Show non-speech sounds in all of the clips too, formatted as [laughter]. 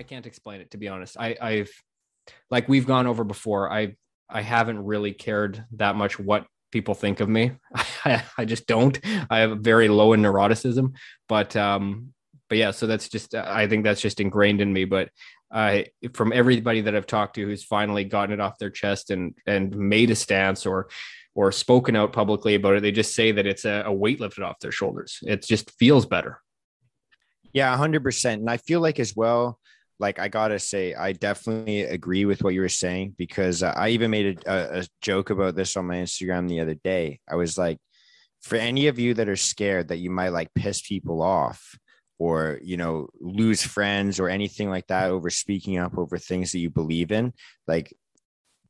I can't explain it to be honest. I, I've like we've gone over before. I I haven't really cared that much what people think of me. [laughs] I, I just don't. I have very low in neuroticism, but um, but yeah. So that's just. I think that's just ingrained in me. But I, from everybody that I've talked to, who's finally gotten it off their chest and and made a stance or or spoken out publicly about it, they just say that it's a, a weight lifted off their shoulders. It just feels better. Yeah, hundred percent. And I feel like as well, like I gotta say, I definitely agree with what you were saying because uh, I even made a, a, joke about this on my Instagram the other day. I was like, for any of you that are scared that you might like piss people off or you know lose friends or anything like that over speaking up over things that you believe in, like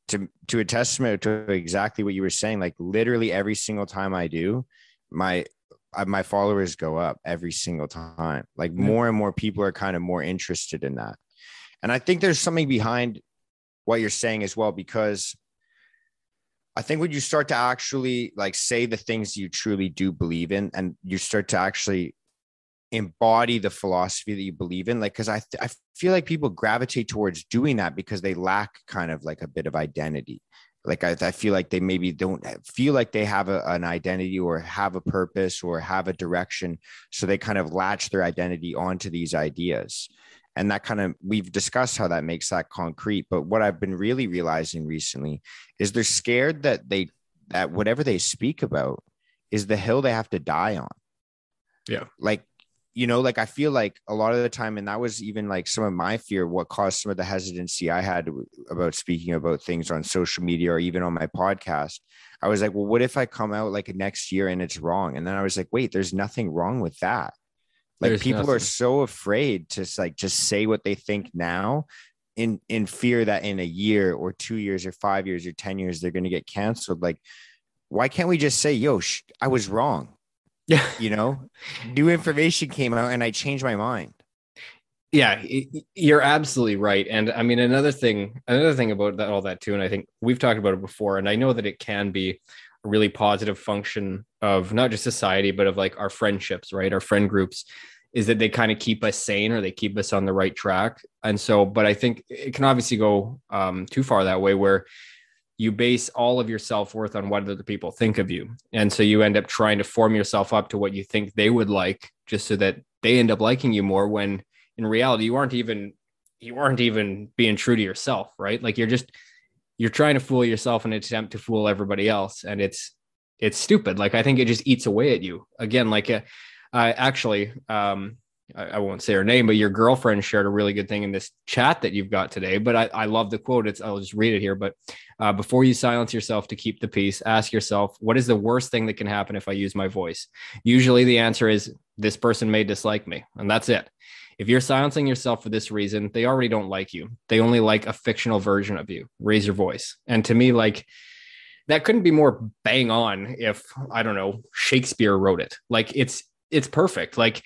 to to a testament to exactly what you were saying. Like literally every single time I do, my my followers go up every single time. Like more and more people are kind of more interested in that. And I think there's something behind what you're saying as well, because I think when you start to actually like say the things you truly do believe in and you start to actually embody the philosophy that you believe in, like, cause I, th- I feel like people gravitate towards doing that because they lack kind of like a bit of identity like I, I, feel like they maybe don't feel like they have a, an identity or have a purpose or have a direction so they kind of latch their identity onto these ideas. And that kind of we've discussed how that makes that concrete but what i've been really realizing recently is they're scared that they that whatever they speak about is the hill they have to die on. Yeah. Like you know, like I feel like a lot of the time, and that was even like some of my fear, what caused some of the hesitancy I had about speaking about things on social media or even on my podcast. I was like, well, what if I come out like next year and it's wrong? And then I was like, wait, there's nothing wrong with that. Like there's people nothing. are so afraid to like just say what they think now in in fear that in a year or two years or five years or 10 years they're going to get canceled. Like, why can't we just say, yo, sh- I was wrong? Yeah. You know, new information came out and I changed my mind. Yeah, you're absolutely right. And I mean, another thing, another thing about that, all that too, and I think we've talked about it before, and I know that it can be a really positive function of not just society, but of like our friendships, right? Our friend groups is that they kind of keep us sane or they keep us on the right track. And so, but I think it can obviously go um, too far that way where you base all of your self-worth on what other people think of you. And so you end up trying to form yourself up to what you think they would like just so that they end up liking you more when in reality you aren't even you aren't even being true to yourself right? Like you're just you're trying to fool yourself in an attempt to fool everybody else and it's it's stupid. Like i think it just eats away at you. Again like a, uh, actually um I, won't say her name, but your girlfriend shared a really good thing in this chat that you've got today. But I, I love the quote. It's I'll just read it here. But uh, before you silence yourself to keep the peace, ask yourself, what is the worst thing that can happen if I use my voice? Usually the answer is this person may dislike me, and that's it. If you're silencing yourself for this reason, they already don't like you. They only like a fictional version of you. Raise your voice. And to me, like that couldn't be more bang on if I don't know Shakespeare wrote it. Like it's it's perfect. Like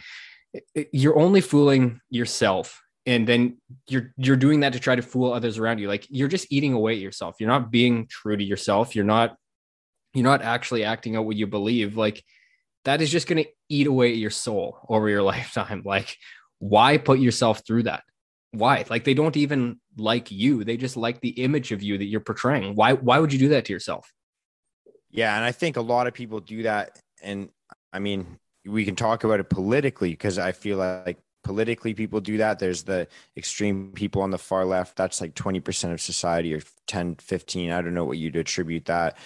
you're only fooling yourself and then you're you're doing that to try to fool others around you. Like you're just eating away at yourself. You're not being true to yourself. You're not you're not actually acting out what you believe. Like that is just going to eat away at your soul over your [laughs] lifetime. Like why put yourself through that? Why? Like they don't even like you. They just like the image of you that you're portraying. Why why would you do that to yourself? Yeah and i think a lot of people do that and i mean we can talk about it politically because I feel like politically people do that. There's the extreme people on the far left. That's like 20% of society or 10, 15. I don't know what you'd attribute that.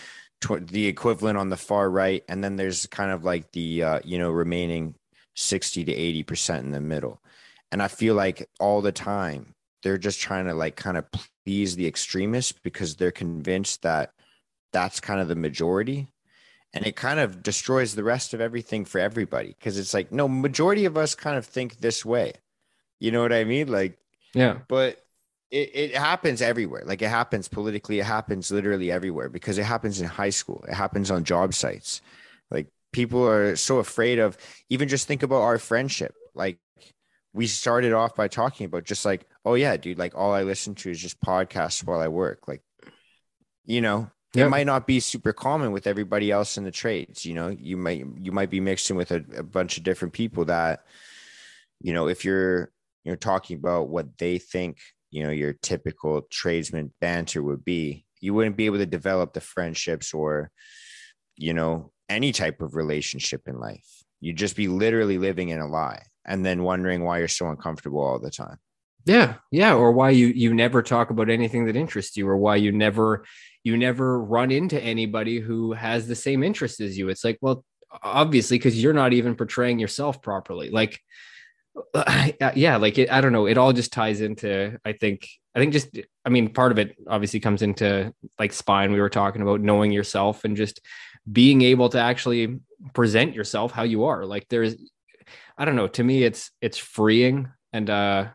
The equivalent on the far right. And then there's kind of like the, uh, you know, remaining 60 to 80% in the middle. And I feel like all the time they're just trying to like kind of please the extremists because they're convinced that that's kind of the majority and it kind of destroys the rest of everything for everybody because it's like no majority of us kind of think this way you know what i mean like Yeah. But it, it happens everywhere. Like it happens politically, it happens literally everywhere because it happens in high school, it happens on job sites. Like people are so afraid of even just think about our friendship. Like we started off by talking about just like, oh yeah, dude, like all I listen to is just podcasts while I work. Like, you know, yep. it might not be super common with everybody else in the trades. You know, you might you might be mixing with a, a bunch of different people that, you know, if you're you're talking about what they think you know your typical tradesman banter would be you wouldn't be able to develop the friendships or you know any type of relationship in life you'd just be literally living in a lie and then wondering why you're so uncomfortable all the time yeah yeah or why you you never talk about anything that interests you or why you never you never run into anybody who has the same interest as you. It's like well obviously because you're not even portraying yourself properly. Like [sighs] yeah like it, i don't know. It all just ties into i think i think just i mean part of it obviously comes into like spine. We were talking about knowing yourself and just being able to actually present yourself how you are. Like there's i don't know. To me it's it's freeing and uh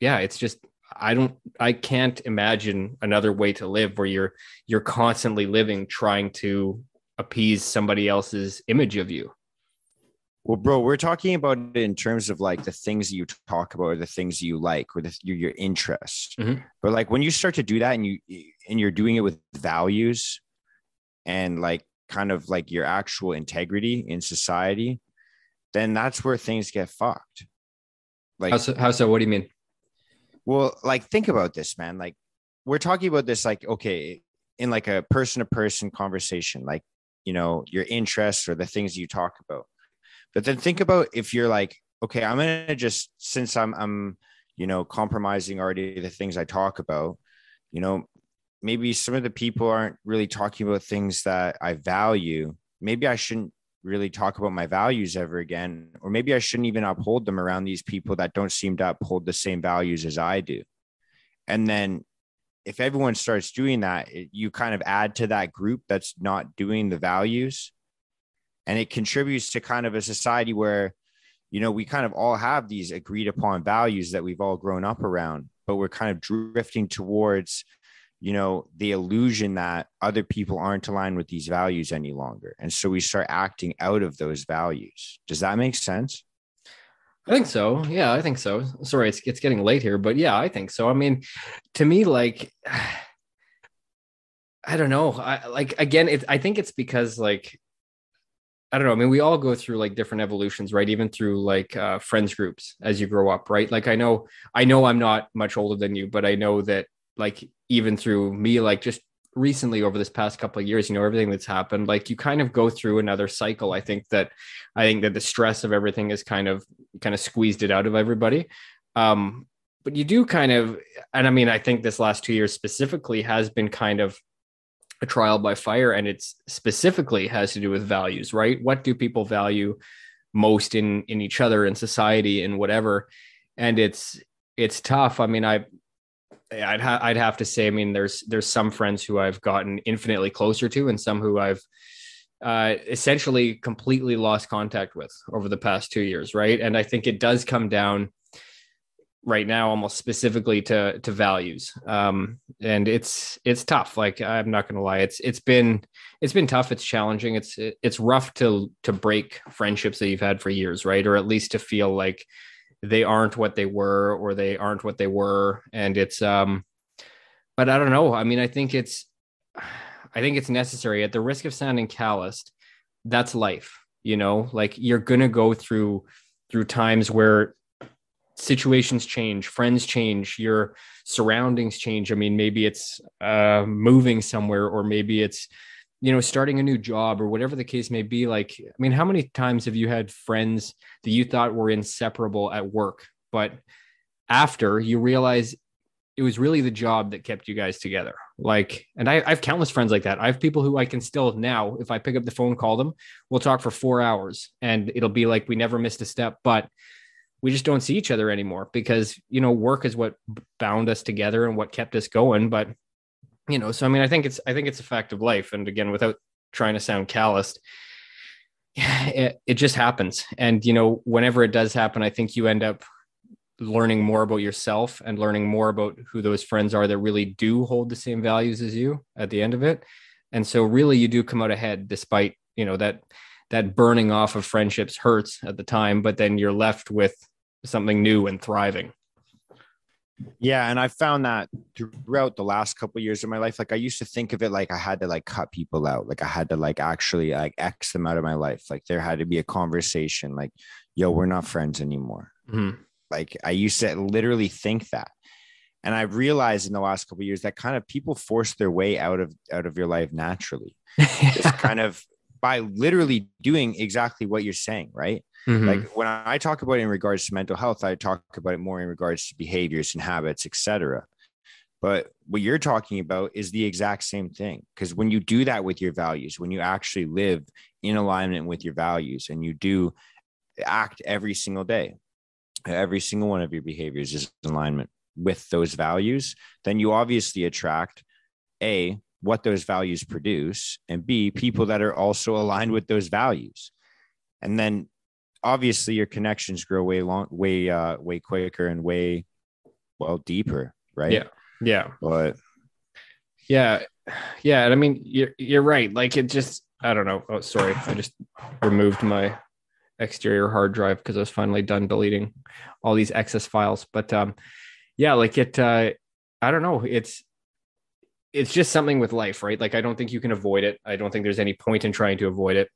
yeah it's just i don't i can't imagine another way to live where you're you're constantly living trying to appease somebody else's image of you well, bro, we're talking about it in terms of like the things you talk about or the things you like or the, your, your interest. Mm-hmm. But like when you start to do that and you and you're doing it with values and like kind of like your actual integrity in society, then that's where things get fucked. Like how so, how so? What do you mean? Well, like think about this, man. Like we're talking about this like okay, in like a person to person conversation, like you know, your interests or the things you talk about but then think about if you're like, okay, I'm gonna just since I'm I'm you know compromising already the things I talk about, you know, maybe some of the people aren't really talking about things that I value. Maybe I shouldn't really talk about my values ever again, or maybe I shouldn't even uphold them around these people that don't seem to uphold the same values as I do. And then if everyone starts doing that, it, you kind of add to that group that's not doing the values and it contributes to kind of a society where you know we kind of all have these agreed upon values that we've all grown up around but we're kind of drifting towards you know the illusion that other people aren't aligned with these values any longer and so we start acting out of those values does that make sense I think so. Yeah, I think so. Sorry, it's it's getting late here, but yeah, I think so. I mean, to me, like, [sighs] I don't know. I like again. It, I think it's because like I don't know. I mean, we all go through like different evolutions, right? Even through like uh, friends groups as you grow up, right? Like I know, I know I'm not much older than you, but I know that like even through me, like just recently over this past couple of years, you know, everything that's happened, like you kind of go through another cycle. I think that, I think that the stress of everything is kind of, kind of squeezed it out of everybody. Um, but you do kind of, and I mean, I think this last two years specifically has been kind of a trial by fire and it's specifically has to do with values right what do people value most in in each other in society and whatever and it's it's tough i mean i I'd, ha- I'd have to say i mean there's there's some friends who i've gotten infinitely closer to and some who i've uh, essentially completely lost contact with over the past two years right? And i think it does come down right now almost specifically to to values. Um and it's it's tough. Like i'm not gonna lie it's it's been it's been tough. It's challenging. It's it's rough to to break friendships that you've had for years right? Or at least to feel like they aren't what they were or they aren't what they were. And it's um but i don't know. I mean i think it's [sighs] i think it's necessary. At the risk of sounding calloused that's life you know? Like you're gonna go through through times where situations change, friends change, your surroundings change. I mean, maybe it's uh, moving somewhere, or maybe it's you know starting a new job, or whatever the case may be. Like, I mean, how many times have you had friends that you thought were inseparable at work, but after you realize it was really the job that kept you guys together. Like, and I, I, have countless friends like that. I have people who I can still now, if I pick up the phone, call them, we'll talk for four hours and it'll be like we never missed a step. But we just don't see each other anymore because you know work is what bound us together and what kept us going but you know so i mean i think it's i think it's a fact of life. And again without trying to sound calloused [sighs] it, it just happens. And you know whenever it does happen i think you end up learning more about yourself and learning more about who those friends are that really do hold the same values as you at the end of it. And so really you do come out ahead despite you know that that burning off of friendships hurts at the time but then you're left with something new and thriving yeah, and I found that throughout the last couple of years of my life, like I used to think of it like I had to like cut people out, like I had to like actually like X them out of my life. Like there had to be a conversation, like, "Yo, we're not friends anymore." Mm-hmm. Like I used to literally think that, and I realized in the last couple of years that kind of people force their way out of out of your life naturally, [laughs] just kind of by literally doing exactly what you're saying, right? Mm-hmm. Like when I talk about it in regards to mental health, I talk about it more in regards to behaviors and habits, etc. But what you're talking about is the exact same thing. Because when you do that with your values, when you actually live in alignment with your values and you do act every single day, every single one of your behaviors is in alignment with those values, then you obviously attract A, what those values produce, and B, people that are also aligned with those values. And then obviously your connections grow way long, way, uh, way quicker and way, well, deeper, right? Yeah. Yeah. But yeah. Yeah. And I mean, you're, you're right. Like it just, I don't know. Oh, sorry. I just removed my exterior hard drive because I was finally done deleting all these excess files. But um, yeah, like it, uh, I don't know. It's, it's just something with life, right? Like I don't think you can avoid it. I don't think there's any point in trying to avoid it.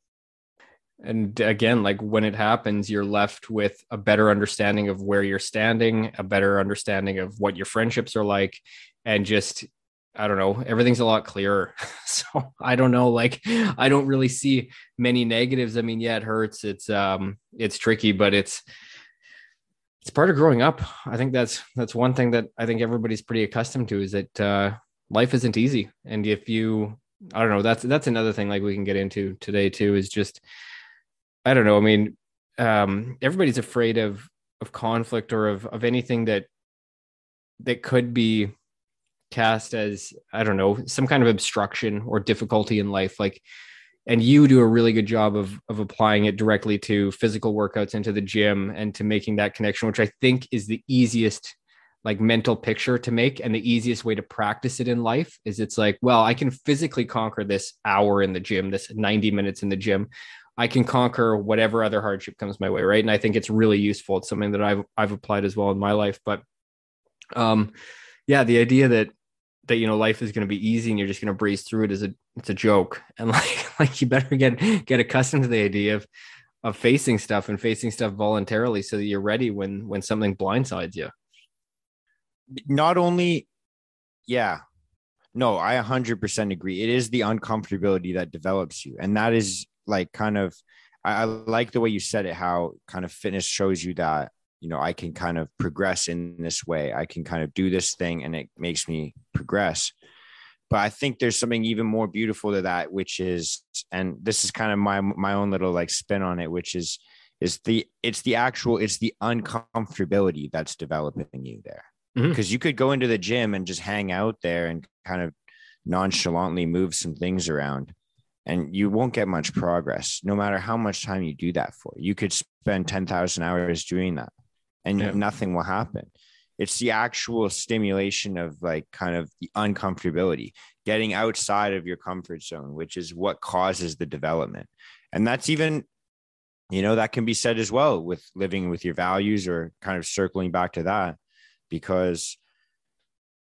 And again like when it happens you're left with a better understanding of where you're standing a better understanding of what your friendships are like and just i don't know everything's a lot clearer. [laughs] So i don't know like i don't really see many negatives. I mean yeah it hurts. It's um it's tricky but it's it's part of growing up. I think that's that's one thing that i think everybody's pretty accustomed to is that uh life isn't easy and if you i don't know that's that's another thing like we can get into today too is just I don't know. I mean, um, everybody's afraid of of conflict or of of anything that that could be cast as I don't know some kind of obstruction or difficulty in life. Like, and you do a really good job of of applying it directly to physical workouts into the gym and to making that connection, which I think is the easiest like mental picture to make and the easiest way to practice it in life is it's like well i can physically conquer this hour in the gym this 90 minutes in the gym I can conquer whatever other hardship comes my way, right? And I think it's really useful. It's something that I've I've applied as well in my life. But um, yeah, the idea that that you know life is going to be easy and you're just going to breeze through it is a it's a joke, [laughs] and like like you better get get accustomed to the idea of of facing stuff and facing stuff voluntarily so that you're ready when when something blindsides you. Not only, yeah, no, I 100% agree. It is the uncomfortability that develops you, and that is like kind of I, I like the way you said it, how kind of fitness shows you that you know i can kind of progress in this way. I can kind of do this thing and it makes me progress. But i think there's something even more beautiful to that which is and this is kind of my my own little like spin on it which is is the it's the actual it's the uncomfortability that's developing you there because mm-hmm. you could go into the gym and just hang out there and kind of nonchalantly move some things around and you won't get much progress no matter how much time you do that for. You could spend 10,000 hours doing that and yeah. nothing will happen. It's the actual stimulation of like kind of the uncomfortability, getting outside of your comfort zone, which is what causes the development. And that's even, you know, that can be said as well with living with your values or kind of circling back to that, because,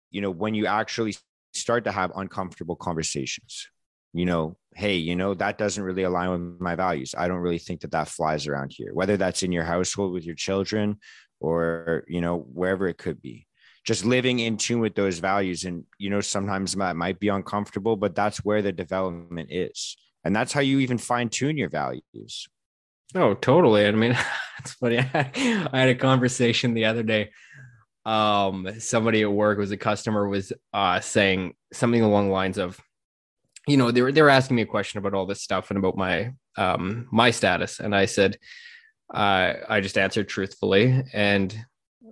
you know, when you actually start to have uncomfortable conversations, you know, hey, you know, that doesn't really align with my values. I don't really think that that flies around here, whether that's in your household with your children or, you know, wherever it could be. Just living in tune with those values. And, you know, sometimes that might be uncomfortable, but that's where the development is. And that's how you even fine tune your values. Oh, totally. I mean, [laughs] it's funny. [laughs] I had a conversation the other day. Um, somebody at work was a customer was uh saying something along the lines of, you know, they were they were asking me a question about all this stuff and about my um my status, and I said, uh, I just answered truthfully, and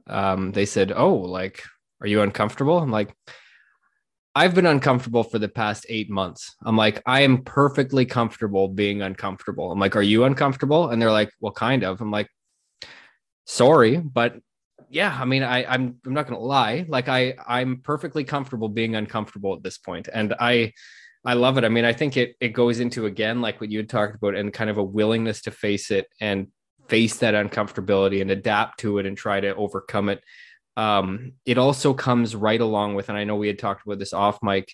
um, they said, "Oh, like, are you uncomfortable?" I'm like, I've been uncomfortable for the past eight months. I'm like, I am perfectly comfortable being uncomfortable. I'm like, are you uncomfortable? And they're like, well, kind of. I'm like, sorry, but yeah, I mean, I, I'm I'm not gonna lie. Like I I'm perfectly comfortable being uncomfortable at this point, and I I love it. I mean, I think it it goes into again like what you had talked about, and kind of a willingness to face it and face that uncomfortability and adapt to it and try to overcome it. Um, it also comes right along with, and I know we had talked about this off mic,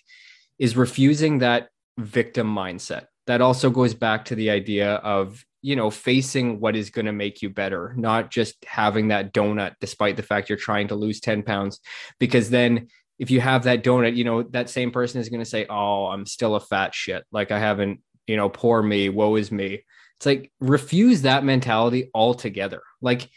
is refusing that victim mindset. That also goes back to the idea of you know, facing what is going to make you better, not just having that donut despite the fact you're trying to lose 10 pounds. Because then if you have that donut, you know, that same person is going to say, Oh, I'm still a fat shit. Like I haven't, you know, poor me, woe is me. It's like refuse that mentality altogether. Like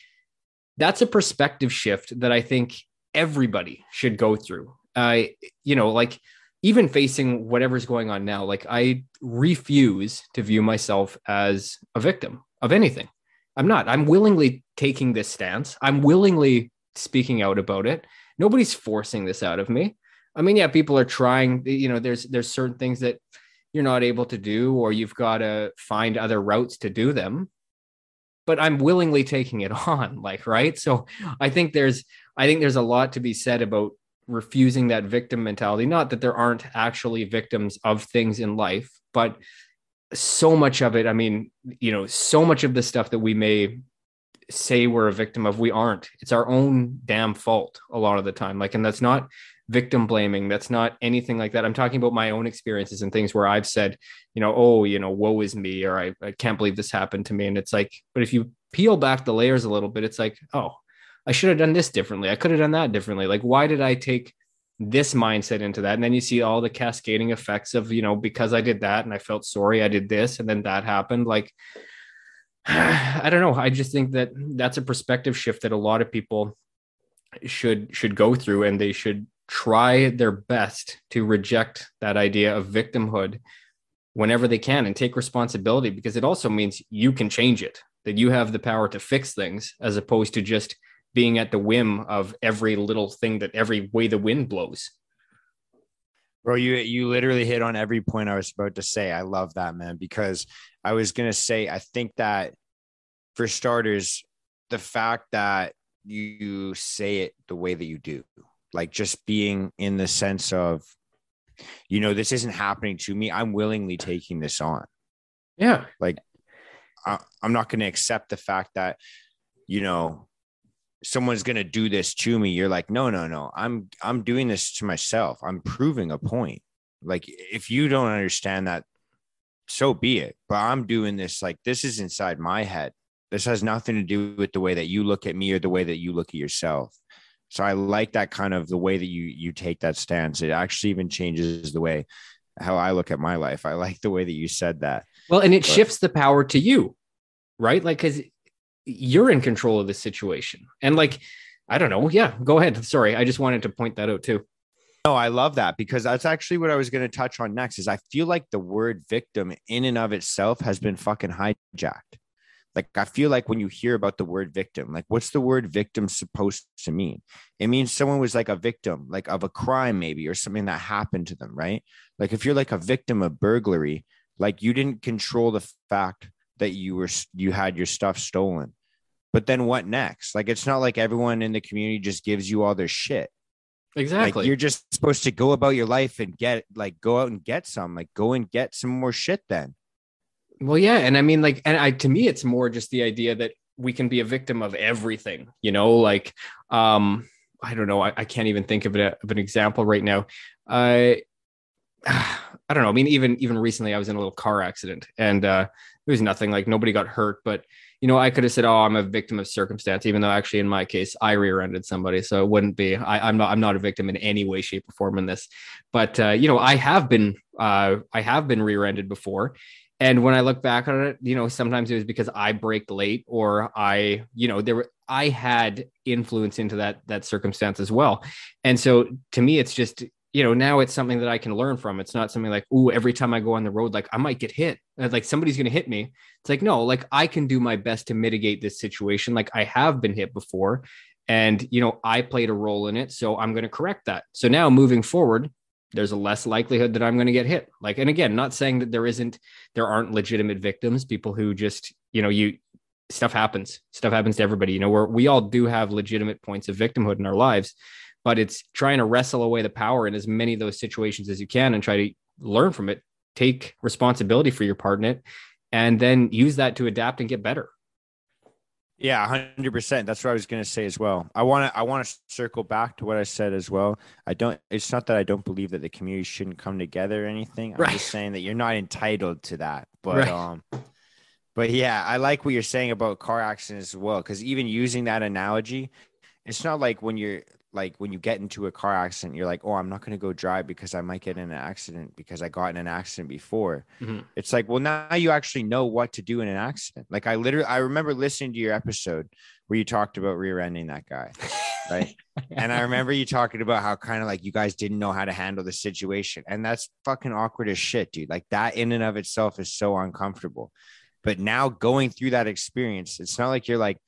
that's a perspective shift that I think everybody should go through. Uh, you know, like even facing whatever's going on now, like I refuse to view myself as a victim of anything. I'm not. I'm willingly taking this stance. I'm willingly speaking out about it. Nobody's forcing this out of me. I mean, yeah, people are trying, you know, there's there's certain things that you're not able to do or you've got to find other routes to do them. But I'm willingly taking it [laughs] on, like, right? So I think there's I think there's a lot to be said about refusing that victim mentality. Not that there aren't actually victims of things in life, but so much of it, I mean, you know, so much of the stuff that we may say we're a victim of, we aren't. It's our own damn fault a lot of the time. Like, and that's not victim blaming. That's not anything like that. I'm talking about my own experiences and things where I've said, you know, oh, you know, woe is me, or I, I can't believe this happened to me. And it's like, but if you peel back the layers a little bit, it's like, oh, I should have done this differently. I could have done that differently. Like, why did I take this mindset into that? And then you see all the cascading effects of, you know, because I did that and I felt sorry, I did this, and then that happened. Like, [sighs] I don't know. I just think that that's a perspective shift that a lot of people should should go through and they should try their best to reject that idea of victimhood whenever they can and take responsibility because it also means you can change it that you have the power to fix things as opposed to just being at the whim of every little thing that every way the wind blows. Bro, you you literally hit on every point I was about to say. I love that, man, because I was gonna say I think that for starters, the fact that you say it the way that you do, like just being in the sense of, you know, this isn't happening to me. I'm willingly taking this on. Yeah. Like I, I'm not gonna accept the fact that, you know, someone's going to do this to me you're like no no no i'm i'm doing this to myself. I'm proving a point. Like if you don't understand that so be it. But i'm doing this like this is inside my head. This has nothing to do with the way that you look at me or the way that you look at yourself. So i like that kind of the way that you you take that stance. It actually even changes the way how i look at my life. I like the way that you said that. Well and it but, shifts the power to you right? Like because you're in control of the situation. And like, I don't know. Yeah, go ahead. Sorry. I just wanted to point that out too. No, I love that because that's actually what I was going to touch on next is I feel like the word victim in and of itself has been fucking hijacked. Like I feel like when you hear about the word victim, like what's the word victim supposed to mean? It means someone was like a victim, like of a crime maybe or something that happened to them, right? Like if you're like a victim of burglary, like you didn't control the fact that you were you had your stuff stolen but then what next? Like it's not like everyone in the community just gives you all their shit. Exactly. Like, you're just supposed to go about your life and get like go out and get some, like go and get some more shit then. Well, yeah. And I mean, like, and I to me, it's more just the idea that we can be a victim of everything, you know, like um, I don't know, I, I can't even think of it of an example right now. Uh [sighs] I don't know. I mean, even even recently I was in a little car accident and uh it was nothing like nobody got hurt, but you know, I could have said, "Oh, I'm a victim of circumstance," even though actually in my case, I rear-ended somebody, so it wouldn't be. I, am not. I'm not a victim in any way, shape, or form in this. But uh, you know, I have been. Uh, I have been rear-ended before, and when I look back on it, you know, sometimes it was because I braked late, or I, you know, there were. I had influence into that that circumstance as well, and so to me, it's just you know, now it's something that I can learn from. It's not something like, oh, every time I go on the road, like I might get hit. Uh, like somebody's going to hit me. It's like, no, like I can do my best to mitigate this situation. Like I have been hit before and, you know, I played a role in it. So I'm going to correct that. So now moving forward, there's a less likelihood that I'm going to get hit. Like, and again, not saying that there isn't, there aren't legitimate victims, people who just, you know, you, stuff happens. Stuff happens to everybody. You know, where we all do have legitimate points of victimhood in our lives, but it's trying to wrestle away the power in as many of those situations as you can and try to learn from it, take responsibility for your part in it, and then use that to adapt and get better. Yeah, hundred percent. That's what I was going to say as well. I want to I want to circle back to what I said as well. I don't. It's not that I don't believe that the community shouldn't come together or anything. I'm right. just saying that you're not entitled to that. But right. um, but yeah, I like what you're saying about car accidents as well. Because even using that analogy, it's not like when you're like when you get into a car accident, you're like, oh, I'm not going to go drive because I might get in an accident because I got in an accident before. Mm-hmm. It's like, well, now you actually know what to do in an accident. Like I literally, I remember listening to your episode where you talked about rear-ending that guy, right? [laughs] and I remember you talking about how kind of like you guys didn't know how to handle the situation, and that's fucking awkward as shit, dude. Like that in and of itself is so uncomfortable. But now going through that experience, it's not like you're like,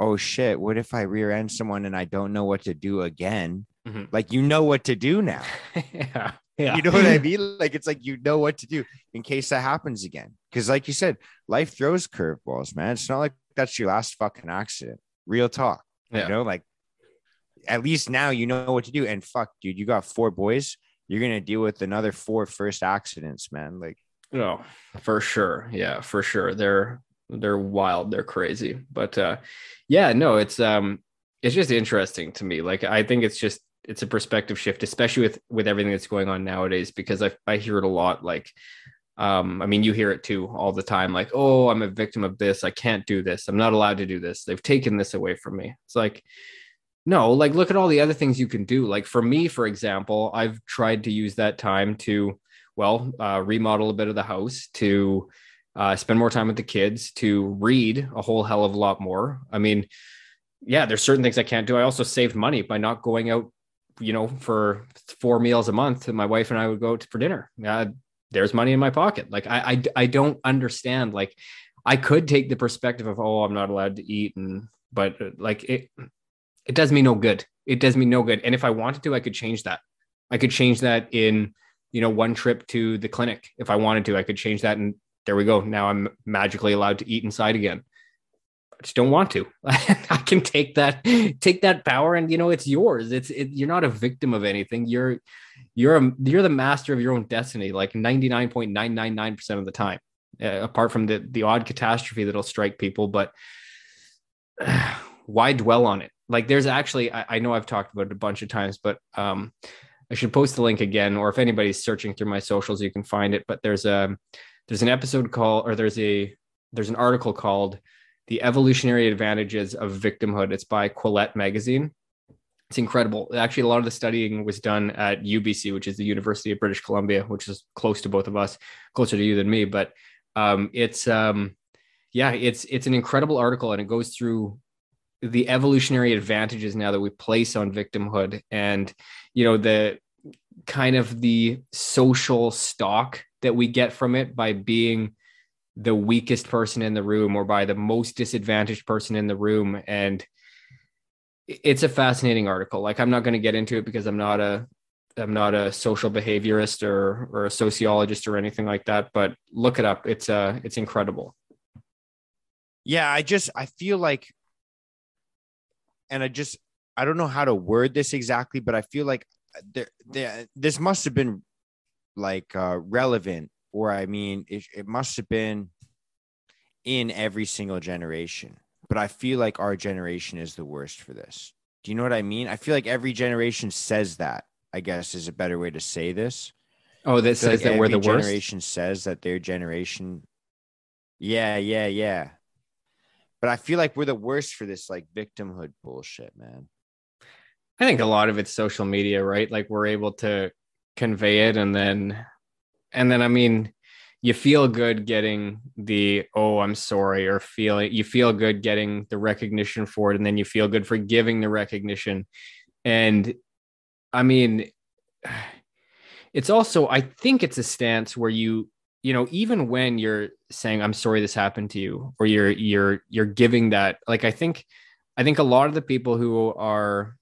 oh shit, what if I rear end someone and I don't know what to do again? Mm-hmm. Like you know what to do now. [laughs] yeah. Yeah. You know what I [laughs] mean? Like it's like you know what to do in case that happens again. Because like you said, life throws curveballs, man. It's not like that's your last fucking accident. Real talk. Yeah. You know, like at least now you know what to do. And fuck, dude, you got four boys. You're gonna deal with another four first accidents, man. Like, no, for sure. Yeah, for sure. They're they're wild they're crazy. But uh yeah no it's um it's just interesting to me. Like i think it's just it's a perspective shift especially with with everything that's going on nowadays because i i hear it a lot like um i mean you hear it too all the time like oh i'm a victim of this. I can't do this. I'm not allowed to do this. They've taken this away from me. It's like no like look at all the other things you can do. Like for me for example i've tried to use that time to well uh, remodel a bit of the house to uh, spend more time with the kids, to read a whole hell of a lot more. I mean, yeah, there's certain things I can't do. I also saved money by not going out, you know, for four meals a month. My wife and I would go to, for dinner. Uh, there's money in my pocket. Like I, I, I don't understand. Like I could take the perspective of, oh, I'm not allowed to eat, and but uh, like it, it does me no good. It does me no good. And if I wanted to, I could change that. I could change that in, you know, one trip to the clinic. If I wanted to, I could change that in there we go. Now I'm magically allowed to eat inside again. I just don't want to. [laughs] I can take that, take that power, and you know it's yours. It's it, you're not a victim of anything. You're you're a you're the master of your own destiny, like 99.999 percent of the time. Uh, apart from the the odd catastrophe that'll strike people, but uh, [sighs] why dwell on it? Like there's actually, I, I, know I've talked about it a bunch of times, but um, I should post the link again, or if anybody's searching through my socials, you can find it. But there's a there's an episode called or there's a there's an article called the evolutionary advantages of victimhood. It's by quillette magazine. It's incredible. Actually a lot of the studying was done at ubc which is the university of british columbia which is close to both of us closer to you than me but um, it's um, yeah it's it's an incredible article and it goes through the evolutionary advantages now that we place on victimhood and you know the kind of the social stock that we get from it by being the weakest person in the room or by the most disadvantaged person in the room. And it's a fascinating article. Like i'm not going to get into it because i'm not a i'm not a social behaviorist or or a sociologist or anything like that but look it up. It's uh it's incredible. Yeah i just i feel like and i just i don't know how to word this exactly but i feel like there, there this must have been like uh, relevant, or I mean, it, it must have been in every single generation. But I feel like our generation is the worst for this. Do you know what I mean? I feel like every generation says that. I guess is a better way to say this. Oh, that says like that we're the worst. Generation says that their generation. Yeah, yeah, yeah. But I feel like we're the worst for this like victimhood bullshit, man. I think a lot of it's social media, right? Like we're able to convey it. And then and then i mean you feel good getting the oh i'm sorry or feeling you feel good getting the recognition for it. And then you feel good for giving the recognition. And i mean it's also i think it's a stance where you you know even when you're saying i'm sorry this happened to you or you're you're you're giving that like i think i think a lot of the people who are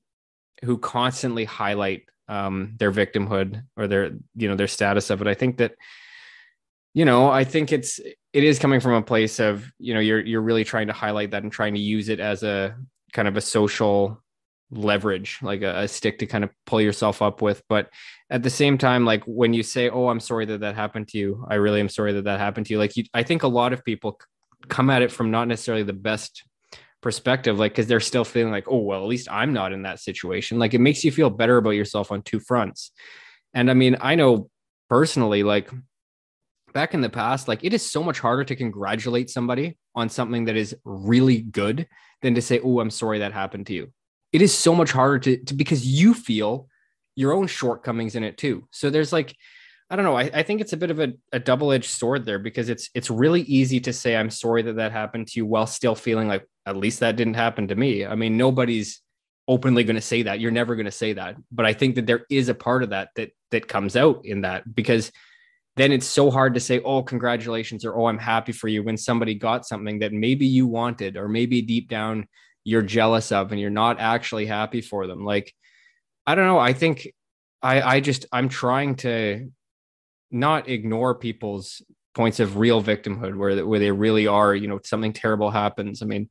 who constantly highlight um, their victimhood or their you know their status of it. I think that you know I think it's it is coming from a place of you know you're you're really trying to highlight that and trying to use it as a kind of a social leverage like a, a, stick to kind of pull yourself up with but at the same time like when you say oh i'm sorry that that happened to you i really am sorry that that happened to you like you, i think a lot of people come at it from not necessarily the best perspective like because they're still feeling like oh well at least i'm not in that situation like it makes you feel better about yourself on two fronts and i mean i know personally like back in the past like it is so much harder to congratulate somebody on something that is really good than to say oh i'm sorry that happened to you it is so much harder to, to because you feel your own shortcomings in it too. So there's like, I don't know. I, I think it's a bit of a, a double-edged sword there because it's it's really easy to say I'm sorry that that happened to you while still feeling like at least that didn't happen to me. I mean, nobody's openly going to say that. You're never going to say that. But I think that there is a part of that that that comes out in that because then it's so hard to say, "Oh, congratulations," or "Oh, I'm happy for you" when somebody got something that maybe you wanted, or maybe deep down you're jealous of and you're not actually happy for them like i don't know i think i i just i'm trying to not ignore people's points of real victimhood where where they really are you know something terrible happens i mean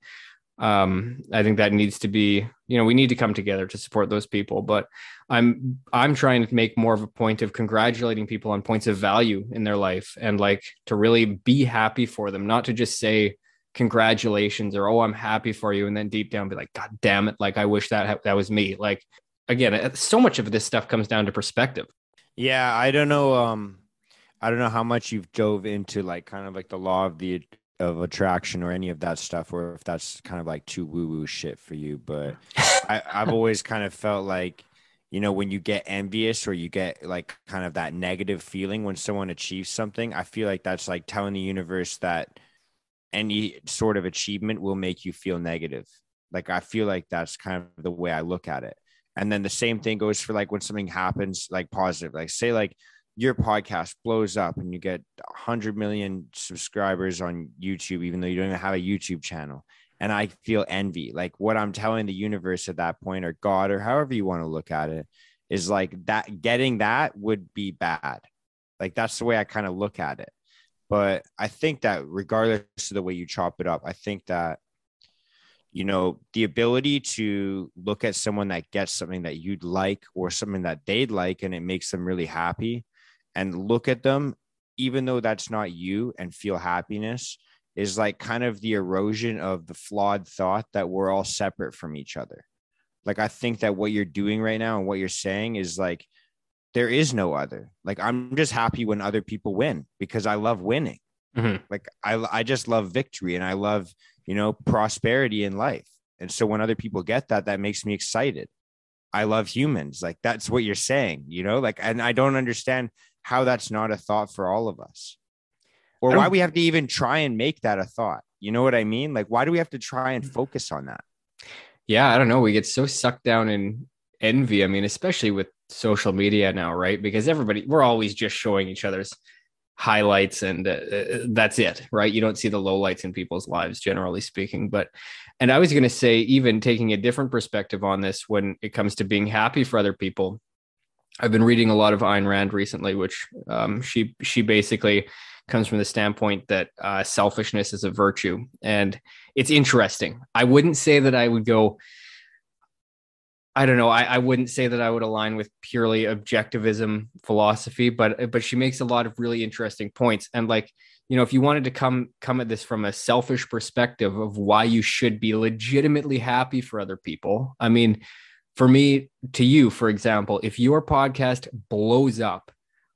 um i think that needs to be you know we need to come together to support those people but i'm i'm trying to make more of a point of congratulating people on points of value in their life and like to really be happy for them not to just say congratulations or oh i'm happy for you and then deep down be like god damn it like i wish that that was me. Like again so much of this stuff comes down to perspective. Yeah i don't know um i don't know how much you've dove into like kind of like the law of the of attraction or any of that stuff or if that's kind of like too woo woo shit for you but I, i've always kind of felt like you know when you get envious or you get like kind of that negative feeling when someone achieves something i feel like that's like telling the universe that any sort of achievement will make you feel negative. Like I feel like that's kind of the way I look at it. And then the same thing goes for like when something happens like positive, like say like your podcast blows up and you get 100 million subscribers on YouTube, even though you don't even have a YouTube channel. And I feel envy. Like what I'm telling the universe at that point, or God, or however you want to look at it, is like that getting that would be bad. Like that's the way I kind of look at it. But I think that regardless of the way you chop it up, I think that you know the ability to look at someone that gets something that you'd like or something that they'd like and it makes them really happy and look at them even though that's not you and feel happiness is like kind of the erosion of the flawed thought that we're all separate from each other like i think that what you're doing right now and what you're saying is like there is no other. Like I'm just happy when other people win because I love winning. Mm-hmm. Like I I just love victory and I love, you know, prosperity in life. And so when other people get that, that makes me excited. I love humans. Like that's what you're saying, you know? Like and I don't understand how that's not a thought for all of us. Or why we have to even try and make that a thought. You know what I mean? Like why do we have to try and focus on that? Yeah, I don't know. We get so sucked down in envy. I mean, especially with social media now, right? Because everybody, we're always just showing each other's highlights and uh, uh that's it, right? You don't see the lowlights in people's lives, generally speaking. But, and I was going to say, even taking a different perspective on this when it comes to being happy for other people. I've been reading a lot of Ayn Rand recently, which um, she she basically comes from the standpoint that uh, selfishness is a virtue, and it's interesting. I wouldn't say that I would go I don't know. I, I wouldn't say that I would align with purely objectivism philosophy, but but she makes a lot of really interesting points. And like, you know, if you wanted to come come at this from a selfish perspective of why you should be legitimately happy for other people, I mean, for me, to you, for example, if your podcast blows up,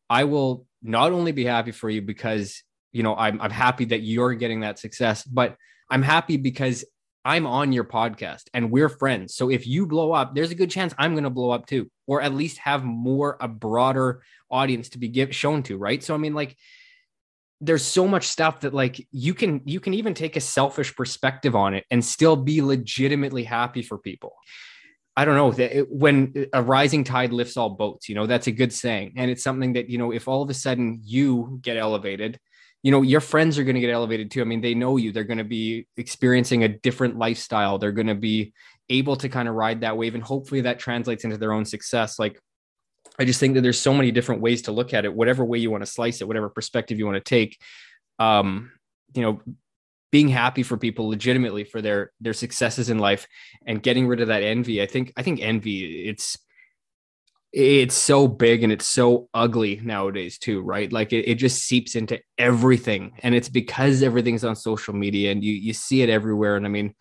I will not only be happy for you because you know I'm I'm happy that you're getting that success, but I'm happy because I'm on your podcast and we're friends. So if you blow up, there's a good chance I'm going to blow up too, or at least have more, a broader audience to be give, shown to. Right. So, I mean, like, there's so much stuff that like you can you can even take a selfish perspective on it and still be legitimately happy for people i don't know that when a rising tide lifts all boats you know that's a good saying. And it's something that you know if all of a sudden you get elevated you know your friends are going to get elevated too. I mean they know you. They're going to be experiencing a different lifestyle. They're going to be able to kind of ride that wave and hopefully that translates into their own success. Like i just think that there's so many different ways to look at it whatever way you want to slice it whatever perspective you want to take. Um you know being happy for people legitimately for their their successes in life and getting rid of that envy i think i think envy it's it's so big and it's so ugly nowadays too right? Like it, it just seeps into everything and it's because everything's on social media and you you see it everywhere. And i mean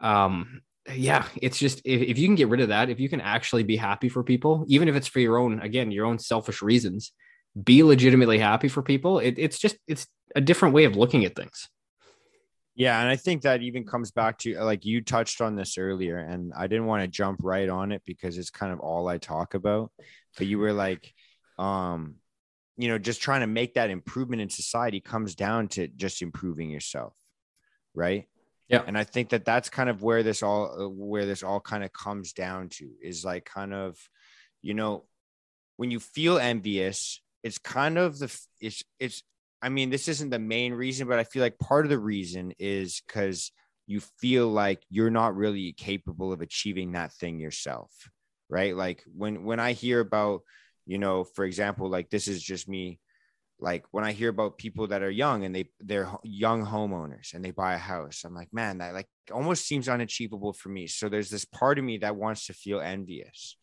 um yeah it's just if, if you can get rid of that if you can actually be happy for people even if it's for your own again your own selfish reasons be legitimately happy for people it, it's just it's a different way of looking at things yeah, and I think that even comes back to like you touched on this earlier, and I didn't want to jump right on it because it's kind of all I talk about. But you were like, um, you know, just trying to make that improvement in society comes down to just improving yourself, right? Yeah, and I think that that's kind of where this all uh, where this all kind of comes down to is like kind of, you know, when you feel envious, it's kind of the it's it's I mean, this isn't the main reason, but I feel like part of the reason is because you feel like you're not really capable of achieving that thing yourself, right? Like when when I hear about, you know, for example, like this is just me, like when I hear about people that are young and they they're young homeowners and they buy a house, I'm like, man, that like almost seems unachievable for me. So there's this part of me that wants to feel envious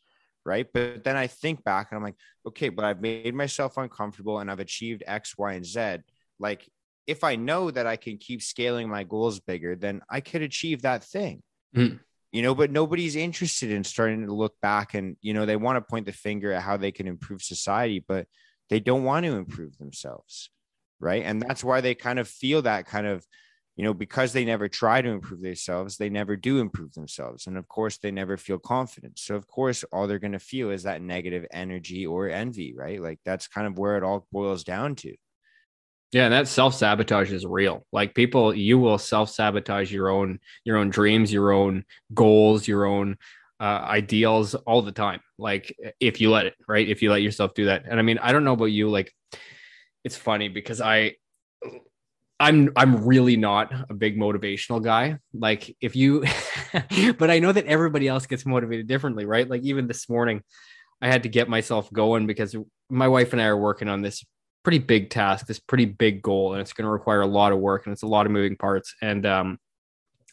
right? But then I think back and I'm like, okay, but I've made myself uncomfortable and I've achieved X, Y, and Z. Like, if I know that I can keep scaling my goals bigger, then I could achieve that thing. Mm. You know, but nobody's interested in starting to look back and, you know, they want to point the finger at how they can improve society, but they don't want to improve themselves. Right. And that's why they kind of feel that kind of you know, because they never try to improve themselves, they never do improve themselves. And of course, they never feel confident. So, of course, all they're going to feel is that negative energy or envy, right? Like that's kind of where it all boils down to. Yeah, and that self sabotage is real. Like people, you will self sabotage your own your own dreams, your own goals, your own uh, ideals all the time. Like if you let it, right? If you let yourself do that. And I mean, I don't know about you. Like, it's funny because I I'm I'm really not a big motivational guy. Like if you [laughs] but I know that everybody else gets motivated differently, right? Like even this morning I had to get myself going because my wife and I are working on this pretty big task, this pretty big goal and it's going to require a lot of work and it's a lot of moving parts and um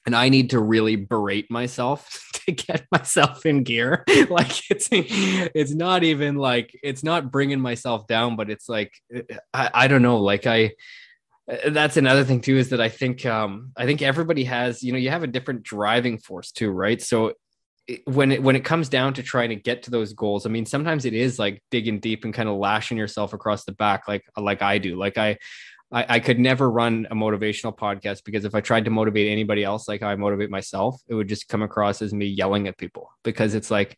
and I need to really berate myself [laughs] to get myself in gear. [laughs] like it's it's not even like it's not bringing myself down, but it's like I, I don't know, like I that's another thing too is that i think um i think everybody has you know you have a different driving force too right? So when it when it comes down to trying to get to those goals i mean sometimes it is like digging deep and kind of lashing yourself across the back like like i do. Like i I, I could never run a motivational podcast because if I tried to motivate anybody else like I motivate myself, it would just come across as me yelling at people because it's like